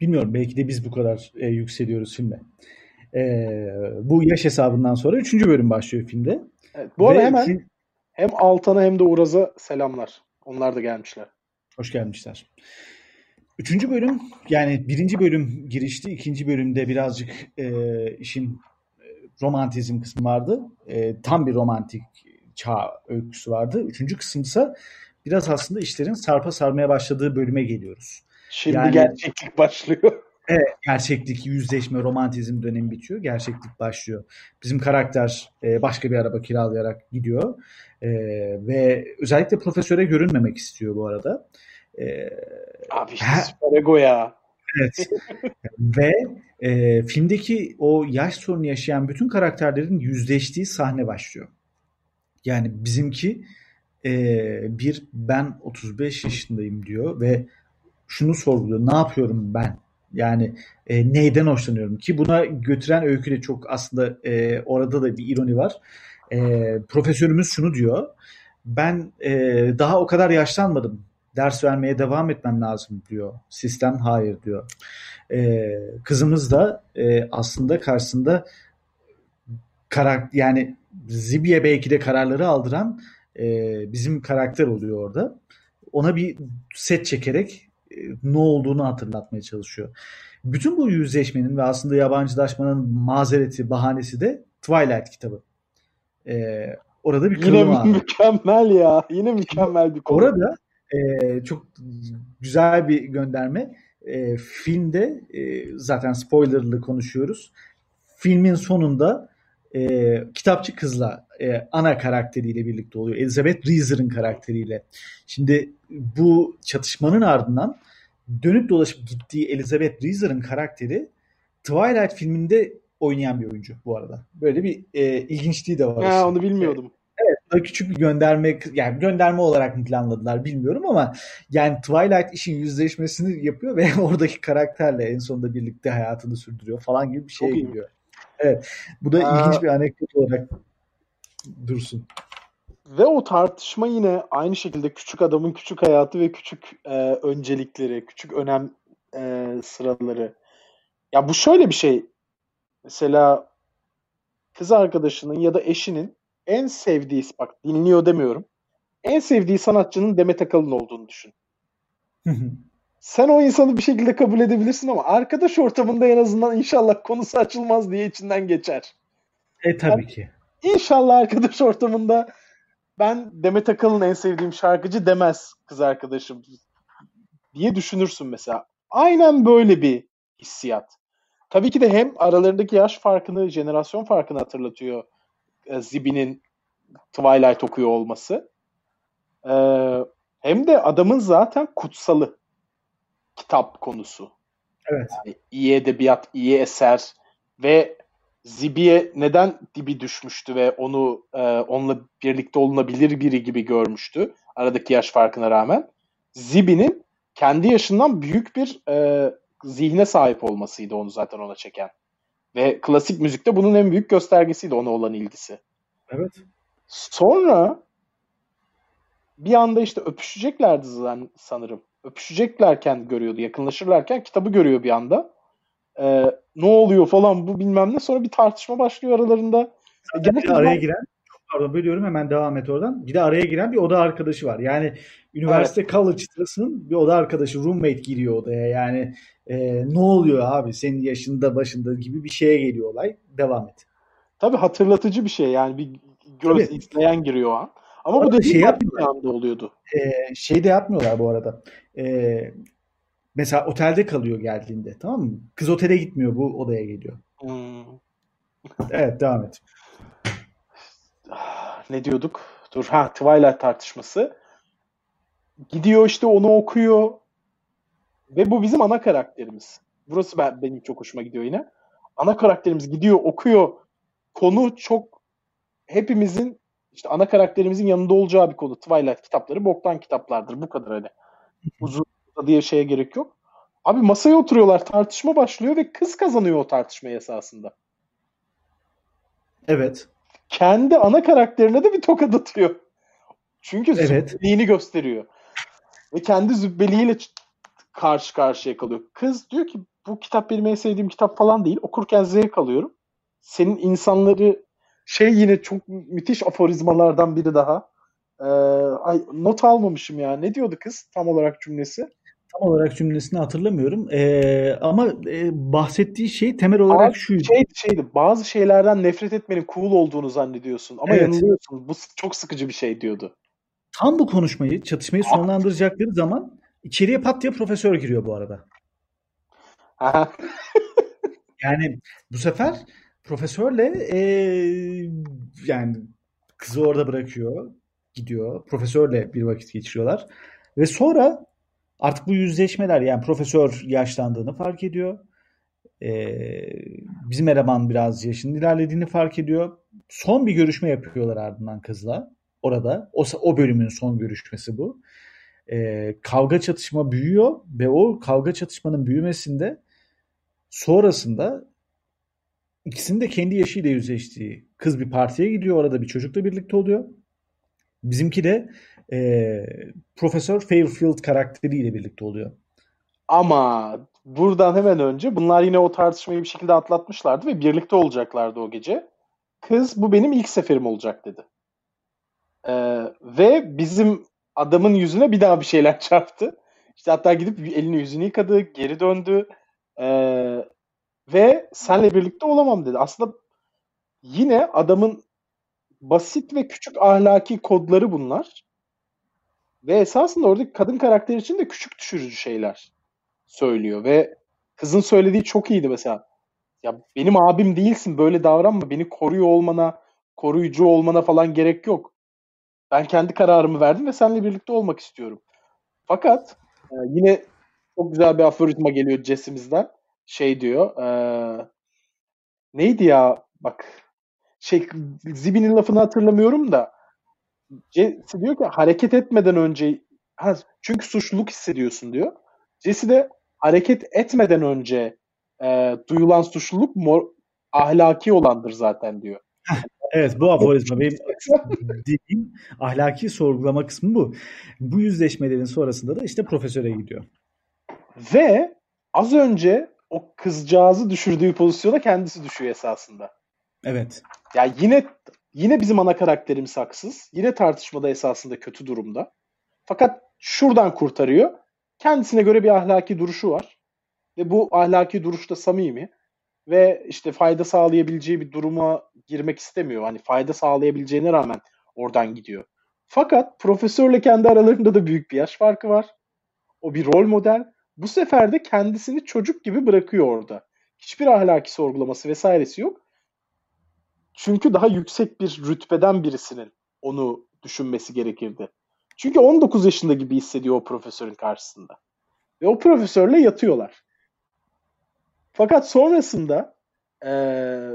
S2: Bilmiyorum belki de biz bu kadar e, yükseliyoruz filme. E, bu yaş hesabından sonra üçüncü bölüm başlıyor filmde.
S3: Evet, bu arada hemen film... hem Altan'a hem de Uraz'a selamlar. Onlar da gelmişler.
S2: Hoş gelmişler. Üçüncü bölüm yani birinci bölüm girişti. ikinci bölümde birazcık e, işin e, romantizm kısmı vardı. E, tam bir romantik çağ öyküsü vardı. Üçüncü kısımsa biraz aslında işlerin sarpa sarmaya başladığı bölüme geliyoruz.
S3: Şimdi yani, gerçeklik başlıyor.
S2: Evet, gerçeklik, yüzleşme, romantizm dönemi bitiyor. Gerçeklik başlıyor. Bizim karakter e, başka bir araba kiralayarak gidiyor. E, ve özellikle profesöre görünmemek istiyor bu arada.
S3: E, Abi işte süper ego ya.
S2: Evet. [LAUGHS] ve e, filmdeki o yaş sorunu yaşayan bütün karakterlerin yüzleştiği sahne başlıyor. Yani bizimki e, bir ben 35 yaşındayım diyor ve şunu sorguluyor. Ne yapıyorum ben? Yani e, neyden hoşlanıyorum ki buna götüren öykü de çok aslında e, orada da bir ironi var. E, profesörümüz şunu diyor. Ben e, daha o kadar yaşlanmadım. Ders vermeye devam etmem lazım diyor. Sistem hayır diyor. E, kızımız da e, aslında karşısında karakter yani Zibi'ye belki de kararları aldıran e, bizim karakter oluyor orada. Ona bir set çekerek ne olduğunu hatırlatmaya çalışıyor. Bütün bu yüzleşmenin ve aslında yabancılaşmanın mazereti, bahanesi de Twilight kitabı. E, orada bir
S3: Yine var. mükemmel ya. Yine mükemmel bir konu.
S2: Orada e, çok güzel bir gönderme. E, filmde e, zaten spoilerlı konuşuyoruz. Filmin sonunda e, kitapçı kızla e, ana karakteriyle birlikte oluyor. Elizabeth Reeser'ın karakteriyle. Şimdi bu çatışmanın ardından dönüp dolaşıp gittiği Elizabeth Reeser'ın karakteri Twilight filminde oynayan bir oyuncu bu arada. Böyle bir e, ilginçliği de var.
S3: Ha, onu bilmiyordum.
S2: Evet, küçük bir gönderme yani gönderme olarak mı planladılar bilmiyorum ama yani Twilight işin yüzleşmesini yapıyor ve [LAUGHS] oradaki karakterle en sonunda birlikte hayatını sürdürüyor falan gibi bir şeye geliyor. [LAUGHS] Evet. Bu da Aa, ilginç bir anekdot olarak dursun.
S3: Ve o tartışma yine aynı şekilde küçük adamın küçük hayatı ve küçük e, öncelikleri, küçük önem e, sıraları. Ya bu şöyle bir şey. Mesela kız arkadaşının ya da eşinin en sevdiği, bak dinliyor demiyorum. En sevdiği sanatçının Demet Akalın olduğunu düşün. Sen o insanı bir şekilde kabul edebilirsin ama arkadaş ortamında en azından inşallah konusu açılmaz diye içinden geçer.
S2: E tabii yani, ki.
S3: İnşallah arkadaş ortamında ben Demet Akalın en sevdiğim şarkıcı demez kız arkadaşım diye düşünürsün mesela. Aynen böyle bir hissiyat. Tabii ki de hem aralarındaki yaş farkını, jenerasyon farkını hatırlatıyor e, Zibi'nin Twilight okuyor olması. E, hem de adamın zaten kutsalı kitap konusu.
S2: Evet.
S3: Yani iyi edebiyat, iyi eser ve Zibi'ye neden dibi düşmüştü ve onu e, onunla birlikte olunabilir biri gibi görmüştü aradaki yaş farkına rağmen. Zibi'nin kendi yaşından büyük bir e, zihne sahip olmasıydı onu zaten ona çeken. Ve klasik müzikte bunun en büyük göstergesiydi ona olan ilgisi.
S2: Evet.
S3: Sonra bir anda işte öpüşeceklerdi sanırım. Öpüşeceklerken görüyordu, yakınlaşırlarken kitabı görüyor bir anda. Ee, ne oluyor falan bu bilmem ne. Sonra bir tartışma başlıyor aralarında.
S2: Gerçekten araya giren pardon bölüyorum hemen devam et oradan. Bir de araya giren bir oda arkadaşı var. Yani üniversite evet. college'dasın bir oda arkadaşı roommate giriyor odaya. Yani e, ne oluyor abi senin yaşında başında gibi bir şeye geliyor olay. Devam et.
S3: Tabii hatırlatıcı bir şey yani bir göz Tabii. izleyen giriyor o an. Ama bu da
S2: şey yapmıyorlar.
S3: anda oluyordu.
S2: Ee, şey de yapmıyorlar bu arada. Ee, mesela otelde kalıyor geldiğinde tamam mı? Kız otele gitmiyor bu odaya geliyor.
S3: Hmm.
S2: Evet devam et.
S3: Ah, Ne diyorduk? Dur ha Twilight tartışması. Gidiyor işte onu okuyor. Ve bu bizim ana karakterimiz. Burası ben, benim çok hoşuma gidiyor yine. Ana karakterimiz gidiyor okuyor. Konu çok hepimizin işte ana karakterimizin yanında olacağı bir konu. Twilight kitapları boktan kitaplardır. Bu kadar hani. Uzun diye şeye gerek yok. Abi masaya oturuyorlar tartışma başlıyor ve kız kazanıyor o tartışmayı esasında.
S2: Evet.
S3: Kendi ana karakterine de bir tokat atıyor. Çünkü
S2: Evet.
S3: zübbeliğini gösteriyor. Ve kendi zübbeliğiyle karşı karşıya kalıyor. Kız diyor ki bu kitap benim en sevdiğim kitap falan değil. Okurken zevk alıyorum. Senin insanları şey yine çok müthiş aforizmalardan biri daha. Ee, ay, not almamışım ya. Ne diyordu kız tam olarak cümlesi?
S2: Tam olarak cümlesini hatırlamıyorum. Ee, ama e, bahsettiği şey temel olarak
S3: Abi,
S2: şuydu.
S3: Şeydi, şeydi bazı şeylerden nefret etmenin cool olduğunu zannediyorsun. Ama
S2: Evet.
S3: yanılıyorsun. Bu çok sıkıcı bir şey diyordu.
S2: Tam bu konuşmayı, çatışmayı sonlandıracakları zaman içeriye pat diye profesör giriyor bu arada. [LAUGHS] Yani bu sefer profesörle e, yani kızı orada bırakıyor, gidiyor. Profesörle bir vakit geçiriyorlar. Ve sonra artık bu yüzleşmeler yani profesör yaşlandığını fark ediyor. E, bizim eleman biraz yaşının ilerlediğini fark ediyor. Son bir görüşme yapıyorlar ardından kızla. Orada. O, o bölümün son görüşmesi bu. E, kavga çatışma büyüyor ve o kavga çatışmanın büyümesinde sonrasında ikisinin de kendi yaşıyla yüzleştiği kız bir partiye gidiyor. Orada bir çocukla birlikte oluyor. Bizimki de e, Profesör Fairfield karakteriyle birlikte oluyor.
S3: Ama buradan hemen önce bunlar yine o tartışmayı bir şekilde atlatmışlardı ve birlikte olacaklardı o gece. Kız bu benim ilk seferim olacak dedi. Ee, ve bizim adamın yüzüne bir daha bir şeyler [LAUGHS] çarptı. İşte hatta gidip elini yüzünü yıkadı, geri döndü. Ee, ve senle birlikte olamam dedi. Aslında yine adamın basit ve küçük ahlaki kodları bunlar. Ve esasında oradaki kadın karakter için de küçük düşürücü şeyler söylüyor ve kızın söylediği çok iyiydi mesela. Ya benim abim değilsin böyle davranma. Beni koruyor olmana, koruyucu olmana falan gerek yok. Ben kendi kararımı verdim ve seninle birlikte olmak istiyorum. Fakat e, yine çok güzel bir aforizma geliyor Jesse'mizden. Şey diyor. e, neydi ya? Bak şey Zibi'nin lafını hatırlamıyorum da Jesse diyor ki hareket etmeden önce ha, çünkü suçluluk hissediyorsun diyor. Jesse de hareket etmeden önce e, duyulan suçluluk mor, ahlaki olandır zaten diyor. [LAUGHS]
S2: Evet bu aforizma benim [LAUGHS] dediğim ahlaki sorgulama kısmı bu. Bu yüzleşmelerin sonrasında da işte profesöre gidiyor.
S3: Ve az önce o kızcağızı düşürdüğü pozisyona kendisi düşüyor esasında.
S2: Evet.
S3: Ya yine yine bizim ana karakterimiz haksız. Yine tartışmada esasında kötü durumda. Fakat şuradan kurtarıyor. Kendisine göre bir ahlaki duruşu var. Ve bu ahlaki duruşta samimi. Ve işte fayda sağlayabileceği bir duruma girmek istemiyor. Hani fayda sağlayabileceğine rağmen oradan gidiyor. Fakat profesörle kendi aralarında da büyük bir yaş farkı var. O bir rol model. Bu sefer de kendisini çocuk gibi bırakıyor orada. Hiçbir ahlaki sorgulaması vesairesi yok. Çünkü daha yüksek bir rütbeden birisinin onu düşünmesi gerekirdi. Çünkü 19 yaşında gibi hissediyor o profesörün karşısında. Ve o profesörle yatıyorlar. Fakat sonrasında eee,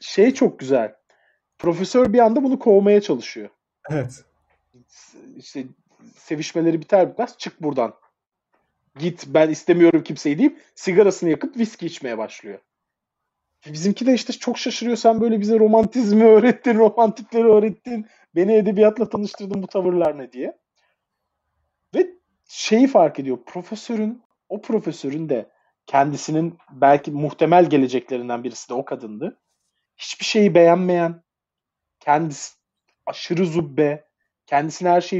S3: şey çok güzel. Profesör bir anda bunu kovmaya çalışıyor.
S2: Evet.
S3: İşte sevişmeleri biter bitmez çık buradan. Git ben istemiyorum kimseyi deyip sigarasını yakıp viski içmeye başlıyor. Bizimki de işte çok şaşırıyor. Sen böyle bize romantizmi öğrettin, romantikleri öğrettin. Beni edebiyatla tanıştırdın bu tavırlar ne diye. Ve şeyi fark ediyor. Profesörün, o profesörün de kendisinin belki muhtemel geleceklerinden birisi de o kadındı. Hiçbir şeyi beğenmeyen, kendisi aşırı zubbe, kendisine her şeyin